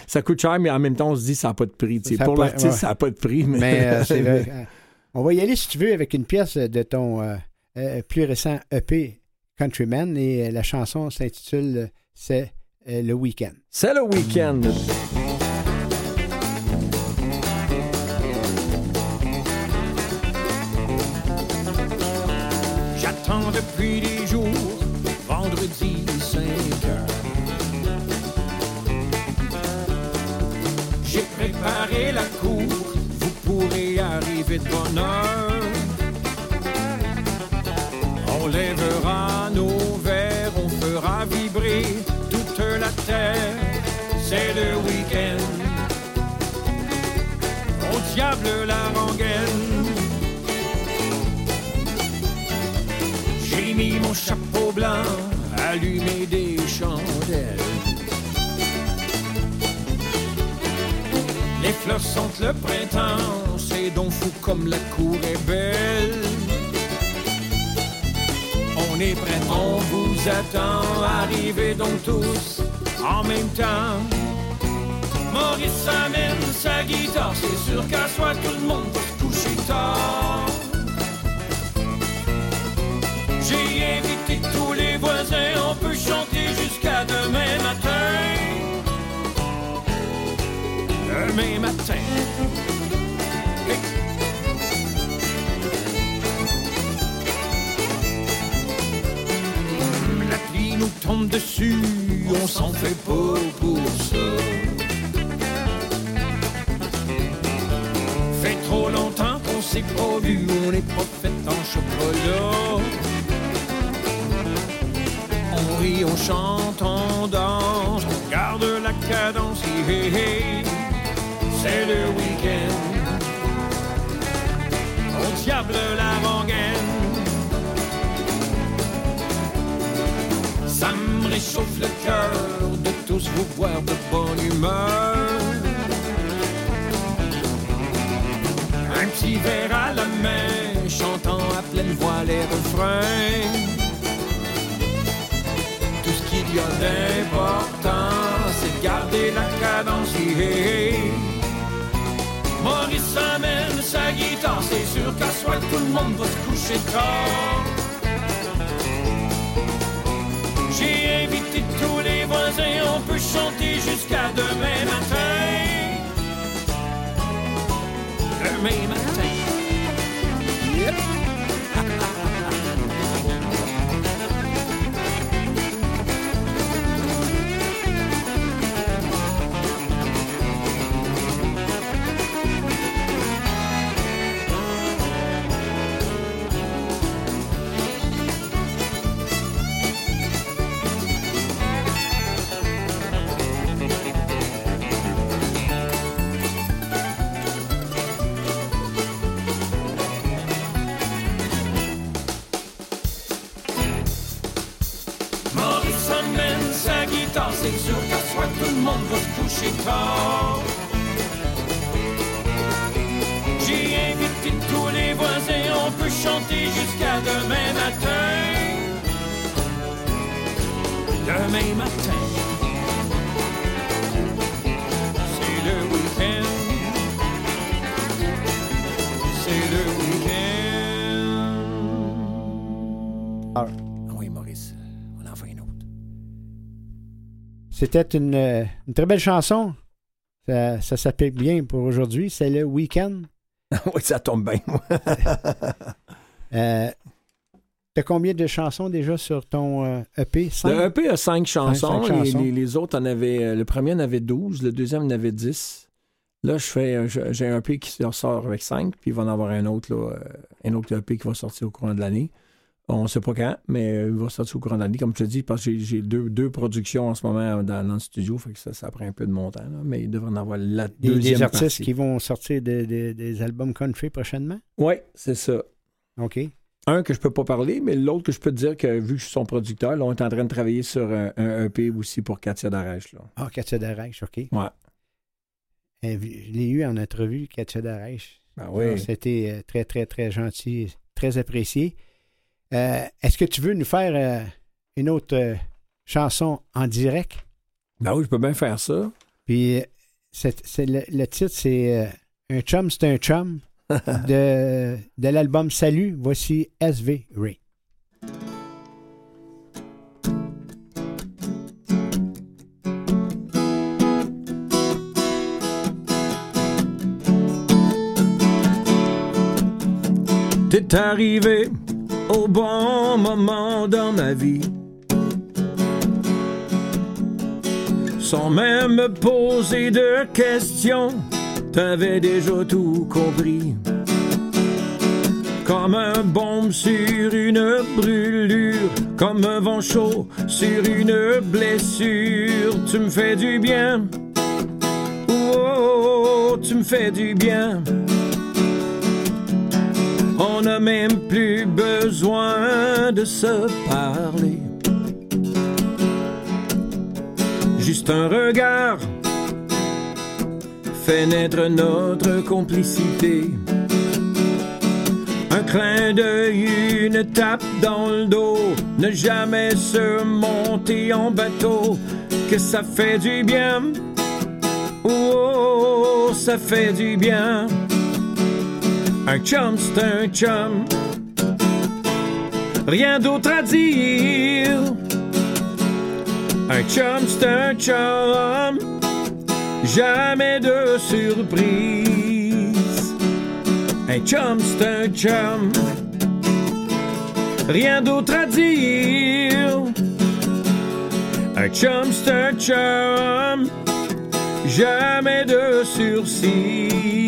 ça coûte cher, mais en même temps, on se dit ça n'a pas de prix. Ça Pour l'artiste, ouais. ça n'a pas de prix. Mais, Mais euh, c'est vrai. On va y aller, si tu veux, avec une pièce de ton euh, euh, plus récent EP Countryman. Et la chanson s'intitule C'est euh, le week-end. C'est le week-end. J'attends depuis des jours, vendredi 5 heures. J'ai préparé la cour, vous pourrez arriver de bonne heure. On lèvera nos verres, on fera vibrer toute la terre. C'est le week-end. Diable la rengaine. J'ai mis mon chapeau blanc, allumé des chandelles. Les fleurs sentent le printemps, c'est donc fou comme la cour est belle. On est prêt, on vous attend, arrivez donc tous en même temps. Maurice amène sa guitare, c'est sûr qu'à soir tout le monde va se coucher tard. J'ai invité tous les on peut chanter jusqu'à demain matin. Demain matin. La pluie nous tombe dessus, on s'en fait pas pour ça. Fait trop longtemps qu'on s'est pas vu, on n'est pas en chocolat. On on chante, on danse, on garde la cadence, c'est le week-end. Au diable la rengaine, ça me réchauffe le cœur de tous vous voir de bonne humeur. Un petit verre à la main, chantant à pleine voix les refrains y a d'important, c'est de garder la cadence. Maurice amène sa guitare, c'est sûr qu'à soir tout le monde va se coucher tard. J'ai invité tous les voisins, on peut chanter jusqu'à demain matin. Demain matin. J'ai invité tous les voisins, on peut chanter jusqu'à demain C'était une, euh, une très belle chanson. Ça, ça s'applique bien pour aujourd'hui. C'est le week-end. oui, ça tombe bien. Euh, T'as combien de chansons déjà sur ton euh, EP? Cinq? Le EP a cinq chansons. cinq les- chansons. Les, les autres en avaient. euh, Le premier en avait 12, le deuxième en avait 10. Là, je fais, j'ai un EP qui sort avec 5, puis il va en avoir un autre, là, euh, un autre EP qui va sortir au courant de l'année. On ne sait pas quand, mais il va sortir au courant de l'année. Comme je te dis, parce que j'ai- deux, deux productions en ce moment dans, dans le studio, fait que ça, ça prend un peu de mon temps. là, mais il devrait en avoir la Des, deuxième des artistes partie. qui vont sortir de- de- des albums country prochainement? Oui, c'est ça. OK. Un que je peux pas parler, mais l'autre que je peux te dire que vu que je suis son producteur, là, on est en train de travailler sur un, un EP aussi pour Katia Darèche. Ah, Katia Darèche, OK. Ouais. Euh, Je l'ai eu en entrevue, Katia Darèche. Ben oui. C'était euh, très, très, très gentil, très apprécié. Euh, Est-ce que tu veux nous faire euh, une autre euh, chanson en direct? Ben oui, je peux bien faire ça. Puis, le, le titre, c'est euh, Un chum, c'est un chum de, de l'album Salut. Voici SV Ray. T'es arrivé au bon moment dans ma vie. Sans même me poser de questions, t'avais déjà tout compris. Comme un bombe sur une brûlure, comme un vent chaud sur une blessure, tu me fais du bien. Oh, tu me fais du bien. On n'a même plus besoin de se parler. Juste un regard fait naître notre complicité. Un clin d'œil, une tape dans le dos, ne jamais se monter en bateau, que ça fait du bien? Oh, ça fait du bien. Un chum, c'est un chum. Rien d'autre à dire. Un chum, c'est un chum. Jamais de surprise. Un chum, c'est un chum. Rien d'autre à dire. Un chum, c'est un chum. Jamais de sursis.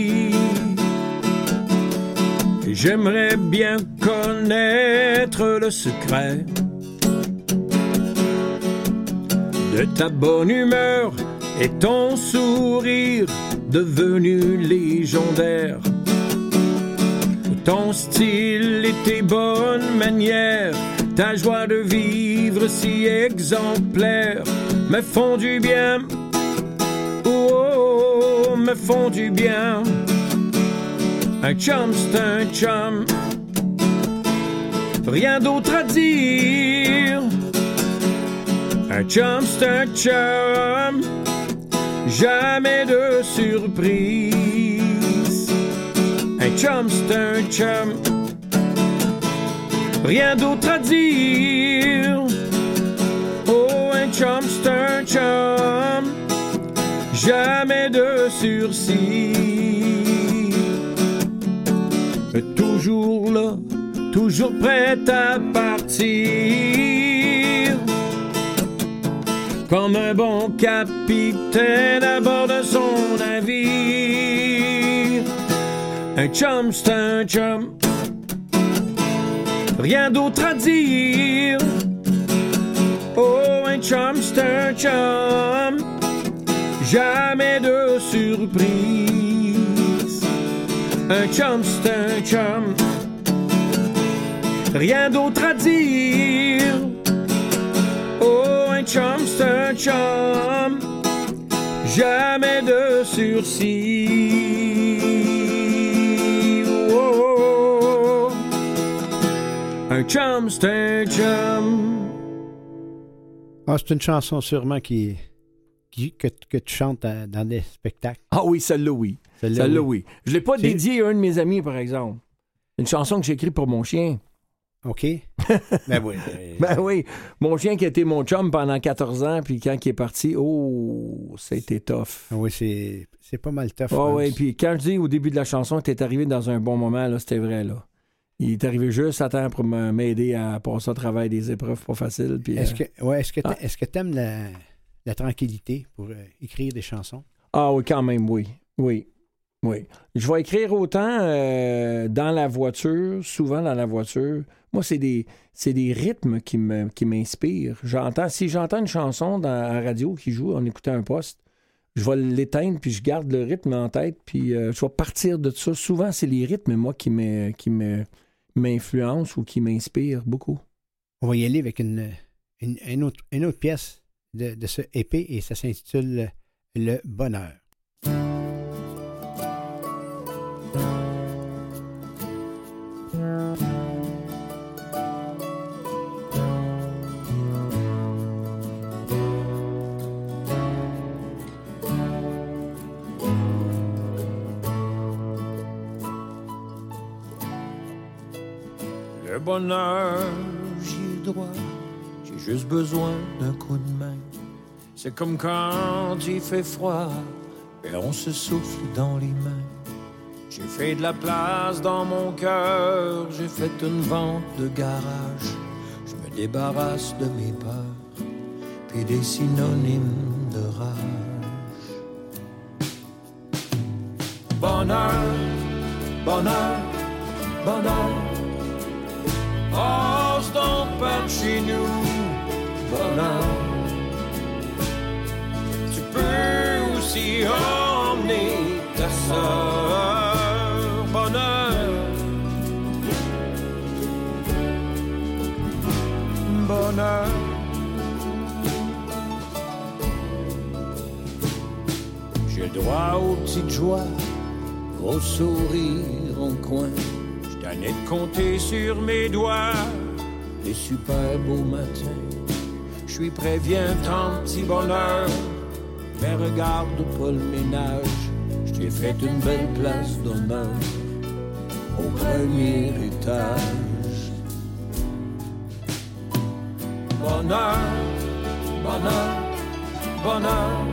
J'aimerais bien connaître le secret de ta bonne humeur et ton sourire devenu légendaire. Ton style et tes bonnes manières, ta joie de vivre si exemplaire me font du bien. Oh, me font du bien. Un chum, c'est un chum. Rien d'autre à dire. Un chum, c'est un chum. Jamais de surprise. Un chum, c'est un chum. Rien d'autre à dire. Oh, un chum, c'est un chum. Jamais de sursis. Toujours prêt à partir. Comme un bon capitaine à bord de son navire. Un chum, c'est chum. Rien d'autre à dire. Oh, un chum, c'est chum. Jamais de surprise. Un chum, c'est chum. Rien d'autre à dire. Oh, un chum, c'est un chum. Jamais de sursis. Oh, oh, oh. Un chum, c'est un chum. Ah, c'est une chanson sûrement qui, qui- que, que tu chantes à- dans des spectacles. Ah oui, celle-là, oui. Celle-là, Celle-là, oui. oui. Je l'ai pas dédiée à un de mes amis, par exemple. Une chanson que j'ai écrite pour mon chien. OK. ben oui. Ben oui. Mon chien qui a été mon chum pendant 14 ans, puis quand il est parti, oh, c'était tough. Oui, c'est, c'est pas mal tough. Ah Franz. ouais, puis quand je dis au début de la chanson, t'es arrivé dans un bon moment, là, c'était vrai, là. Il est arrivé juste à temps pour m'aider à passer au travail des épreuves pas faciles. Puis, Est-ce euh, que, ouais, est-ce que, Ah. est-ce que t'aimes la, la tranquillité pour euh, écrire des chansons? Ah oui, quand même, oui. Oui. Oui. Je vais écrire autant euh, dans la voiture, souvent dans la voiture. Moi, c'est des, des rythmes qui, qui m'inspirent. J'entends, si j'entends une chanson dans la radio qui joue en écoutant un poste, je vais l'éteindre, puis je garde le rythme en tête, puis euh, je vais partir de ça. Souvent, c'est les rythmes, moi, qui, m'influencent ou qui m'inspirent beaucoup. On va y aller avec une, une, une autre, une autre pièce de, de ce épée et ça s'intitule Le Bonheur. Bonheur, j'y ai droit. J'ai juste besoin d'un coup de main. C'est comme quand il fait froid et on se souffle dans les mains. J'ai fait de la place dans mon cœur. J'ai fait une vente de garage. Je me débarrasse de mes peurs, puis des synonymes de rage. Bonheur, bonheur, bonheur. Passe donc par chez nous, bonheur. Tu peux aussi emmener ta sœur, bonheur. Bonheur. J'ai droit aux petites joies, au sourire en coin. Tanné de compter sur mes doigts les super beaux matins. Je suis prêt, viens tant petit bonheur. Mais regarde pas le ménage. Je t'ai fait une belle place d'honneur au premier étage. Bonheur, bonheur, bonheur.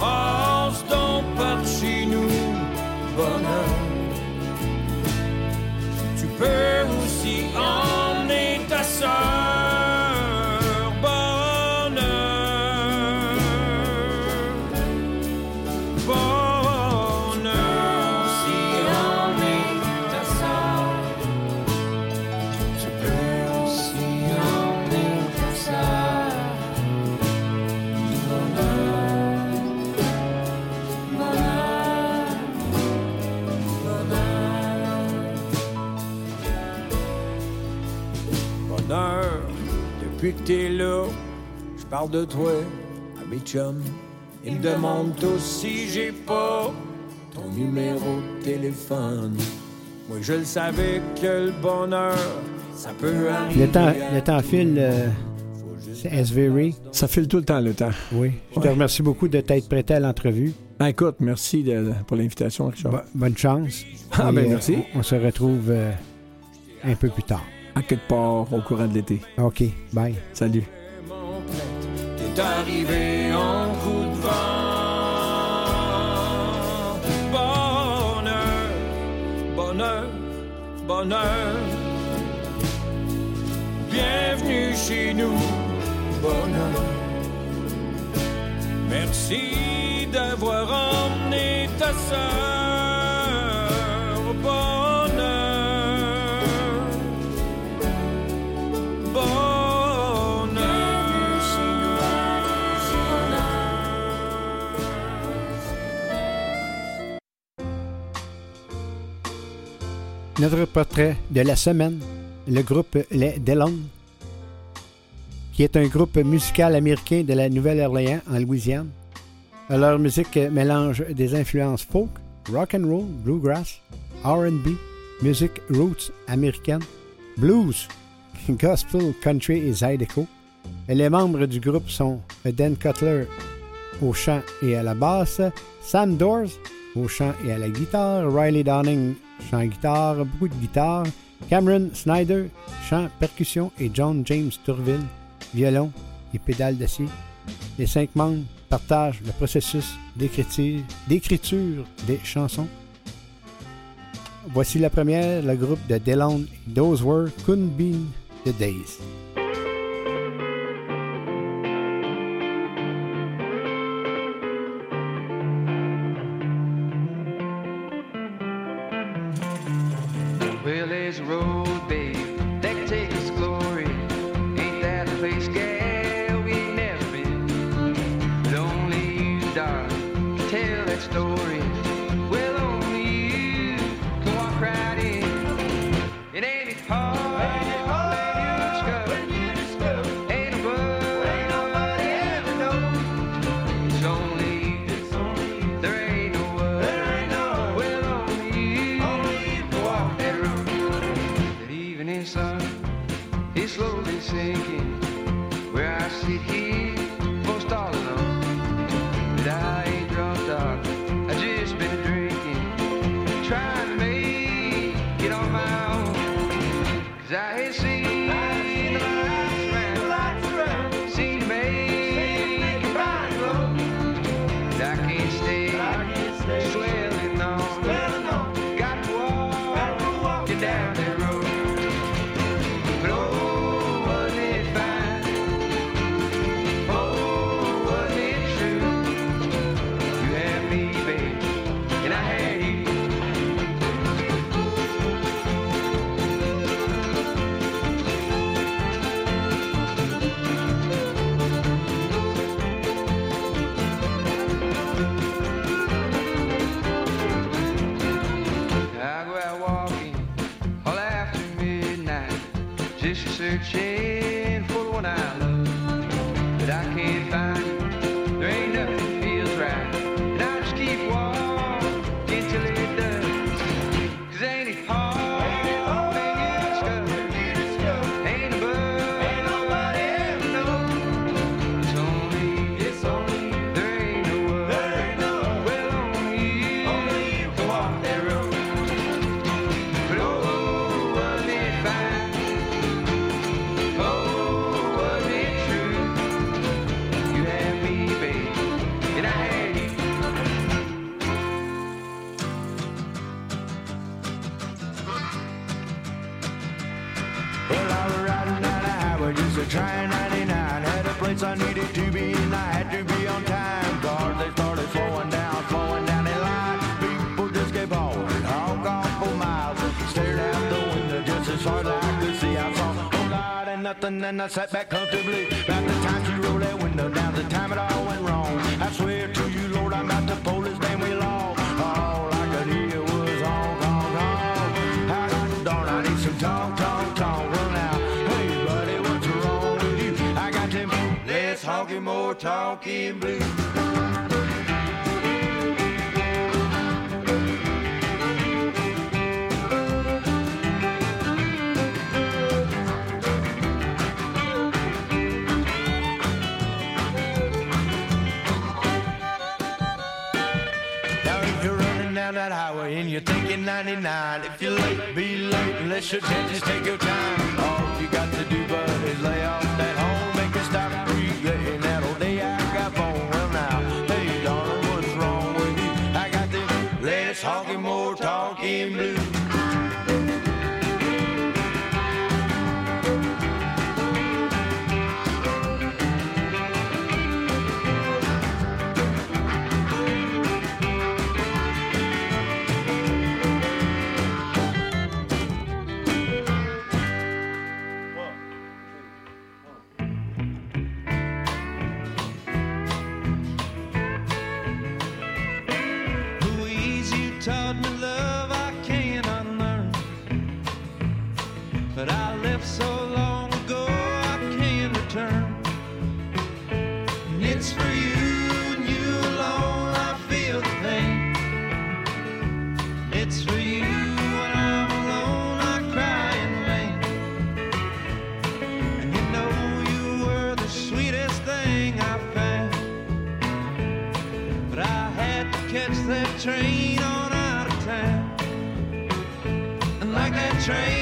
Passe donc par chez nous, bonheur. Tu peux aussi emmener ta sœur, que t'es là, je parle de toi à mes chums. Ils me demandent tous si j'ai pas ton numéro de téléphone. Moi, je le savais que le bonheur, ça peut arriver. Le temps, le temps file. euh, SVRE. Ça file tout le temps, le temps. Oui. Je te remercie beaucoup de t'être prêté à l'entrevue. Ben, écoute, merci de- pour l'invitation, Richard. Bo- bonne chance. Ah, Et, ben, euh, merci. on, on se retrouve euh, un peu plus tard. À quelque part au courant de l'été. OK. Bye. Salut. T'es arrivé en coup de vent. Bonheur, bonheur, bonheur. Bienvenue chez nous, bonheur. Merci d'avoir emmené ta sœur, bonheur. Notre portrait de la semaine, le groupe Les Delon. qui est un groupe musical américain de la Nouvelle-Orléans, en Louisiane. Leur musique mélange des influences folk, rock and roll, bluegrass, R&B, musique roots américaine, blues, gospel, country et zydeco. Et les membres du groupe sont Dan Cutler au chant et à la basse, Sam Doors au chant et à la guitare, Riley Downing chant guitare, beaucoup de guitare, Cameron Snyder chant, percussion et John James Tourville violon et pédale d'acier. Les cinq membres partagent le processus d'écriture des chansons. Voici la première, le groupe de Delon et Were Couldn't Be the Days. Nothing and I sat back comfortably. About the time she rolled that window down, the time it all went wrong. I swear to you, Lord, I'm about to pull this damn wheel off. All I could hear was honk, honk, honk. I, darn, I need some talk, talk, talk. Well, now, hey, buddy, what's wrong with you? I got them less honky, more talking blues. That highway and you're thinking 99, if you're late, be late let your chances take your time. All you got to do, bud, is lay off that horn, make a stop regretting that old day I got phone. Well now, hey darling, what's wrong with you? I got them less honking, more talking blues. Train on out of town. And like that train,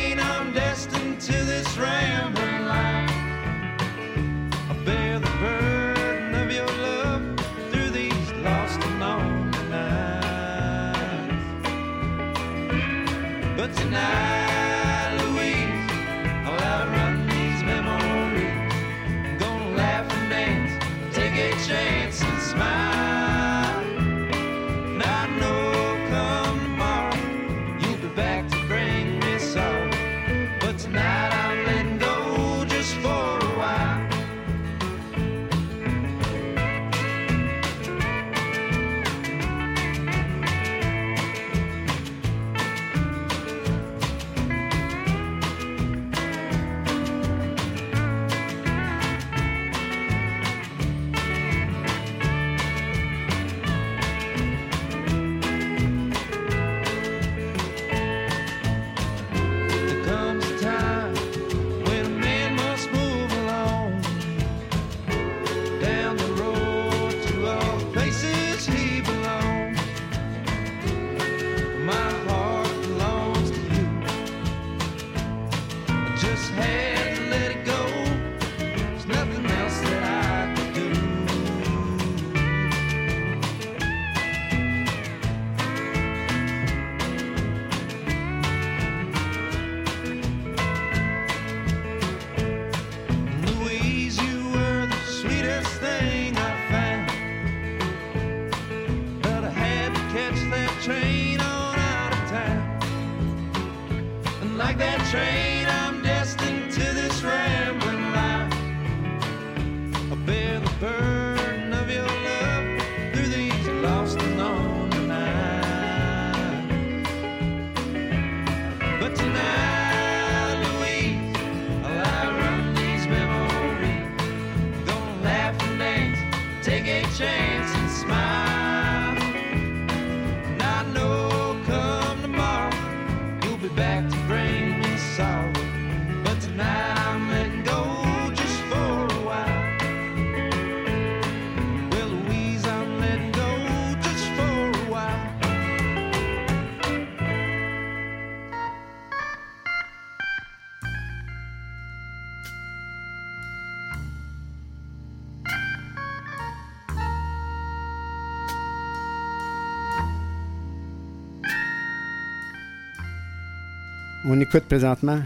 On écoute présentement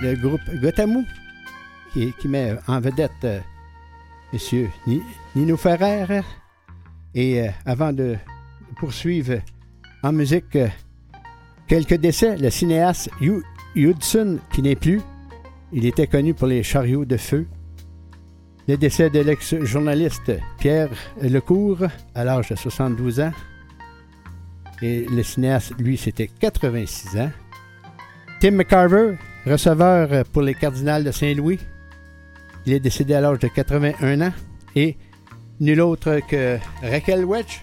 le groupe Gotamou qui, met en vedette euh, Ni- Nino Ferrer. Et euh, avant de poursuivre en musique, euh, quelques décès. Le cinéaste Hudson qui n'est plus. Il était connu pour les chariots de feu. Le décès de l'ex-journaliste Pierre Lecourt à l'âge de 72 ans. Et le cinéaste, lui, c'était 86 ans. Tim McCarver, receveur pour les Cardinals de Saint-Louis. Il est décédé à l'âge de 81 ans. Et nul autre que Raquel Welch,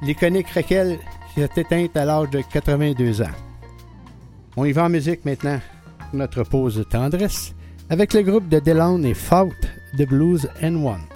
l'iconique Raquel qui s'est éteinte à l'âge de 82 ans. On y va en musique maintenant pour notre pause de tendresse avec le groupe de Delon et Fault de Blues N1.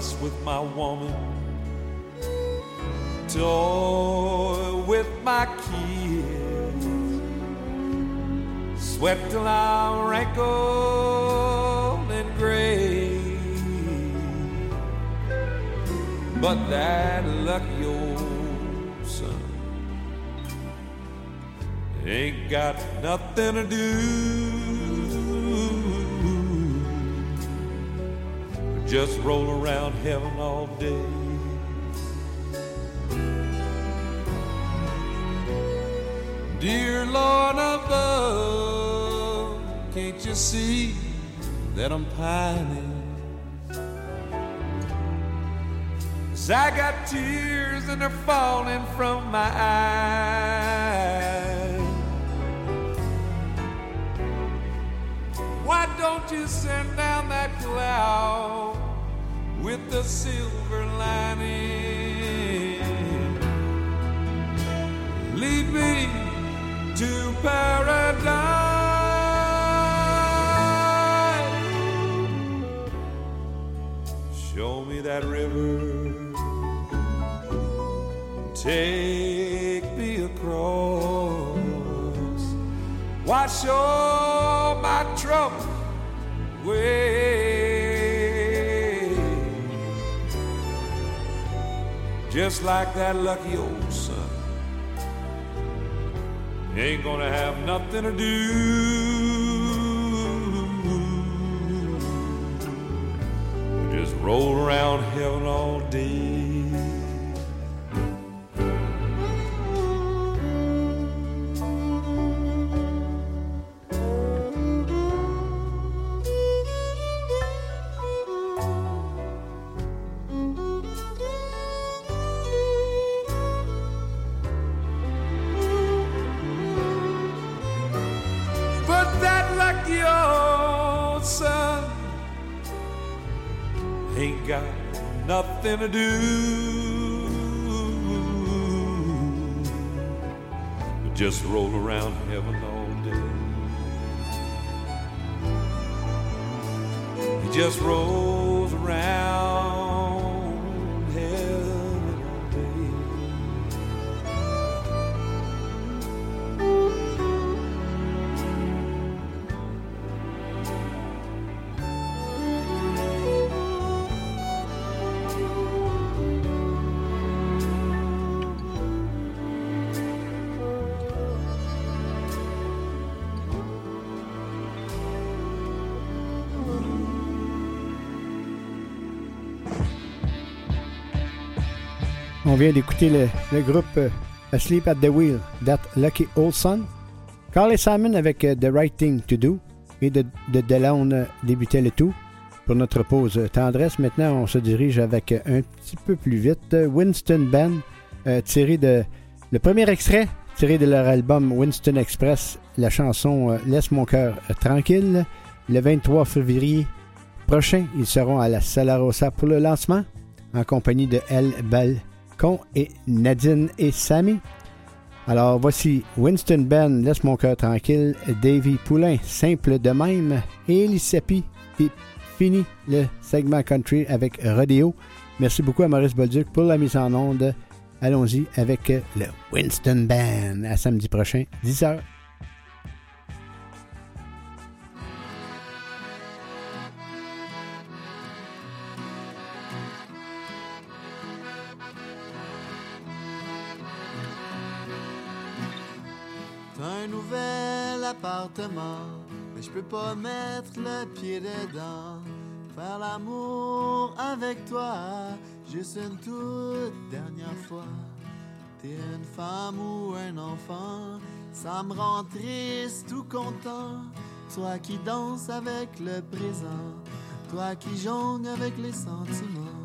Fuss with my woman, toy with my kids, sweat till I'm wrinkled and gray. But that lucky old son ain't got nothing to do. Just roll around heaven all day. Dear Lord above, can't you see that I'm pining? 'Cause I got tears and they're falling from my eyes. Why don't you send down that cloud with the silver lining? Lead me to paradise. Show me that river. Take me across. Wash all my troubles away. Just like that lucky old son. Ain't gonna have nothing to do. Just roll around heaven all day. Nothing to do. but Just roll around heaven all day. He just rolls around vient d'écouter le, groupe euh, Asleep at the Wheel, That Lucky Old Son. Carl et Simon avec euh, The Right Thing to Do et de, de euh, débutait le tout. Pour notre pause tendresse, maintenant on se dirige avec un petit peu plus vite. Winston Band, tiré de. Le premier extrait tiré de leur album Winston Express, la chanson Laisse mon cœur tranquille. Le 23 février prochain, ils seront à la Sala Rosa pour le lancement en compagnie de El Et Nadine et Sammy. Alors voici Winston Ben, Laisse mon cœur tranquille, Davy Poulain, Simple de même, et Eliseppi, qui finit le segment country avec Rodeo. Merci beaucoup à Maurice Bolduc pour la mise en onde. Allons-y avec le Winston Band. À samedi prochain, 10h. Nouvel appartement, mais je peux pas mettre le pied dedans. Faire l'amour avec toi, juste une toute dernière fois. T'es une femme ou un enfant, Ça me rend triste ou content. Toi qui danses avec le présent. Toi qui jongle avec les sentiments.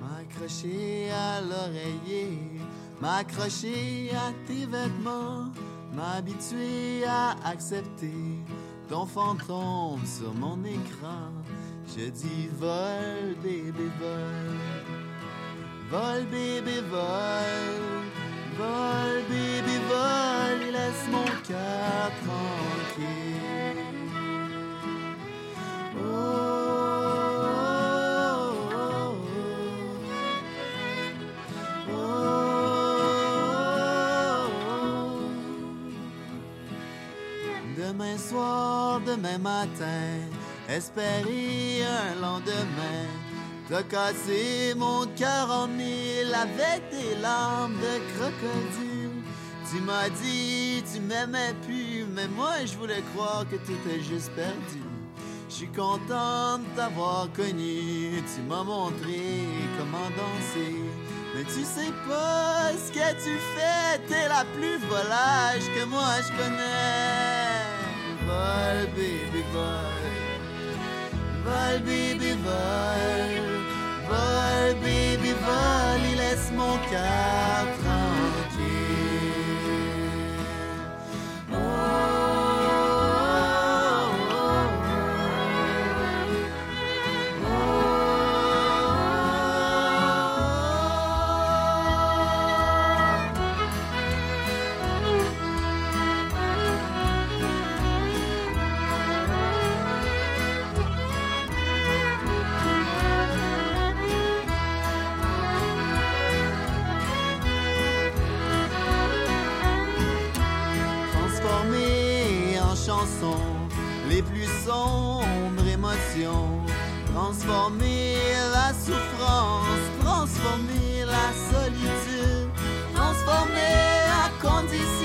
M'accrocher à l'oreiller. M'accrocher à tes vêtements. M'habituer à accepter ton fantôme sur mon écran. Je dis vol, bébé, vol. Vol, bébé, vol. Vol, demain matin, espérer un lendemain. T'as cassé mon cœur en mille avec des larmes de crocodile. Tu m'as dit, tu m'aimais plus, mais moi je voulais croire que t'étais juste perdu. Je suis content de t'avoir connu, tu m'as montré comment danser. Mais tu sais pas ce que tu fais, t'es la plus volage que moi je connais. Vol, baby, vol. Vol, baby, vol. Vol, baby, vol. Il laisse mon cœur Transformer la souffrance, transformer la solitude, transformer la condition,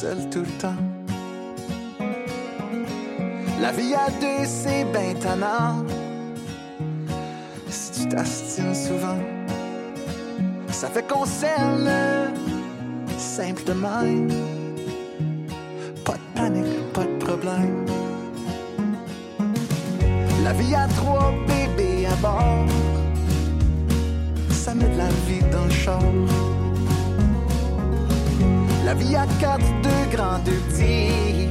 seul tout le temps. La vie à deux, c'est ben tannant. Si tu t'astines souvent, ça fait qu'on s'aime simple de même. Pas de panique, pas de problème. La vie à trois bébés à bord ça met de la vie dans le char. La vie à quatre, deux grands, deux.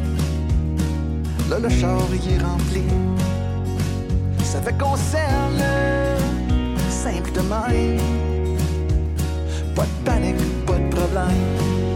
Là, le char, il est rempli. Ça fait s'aime simple de. Pas de panique, pas de problème.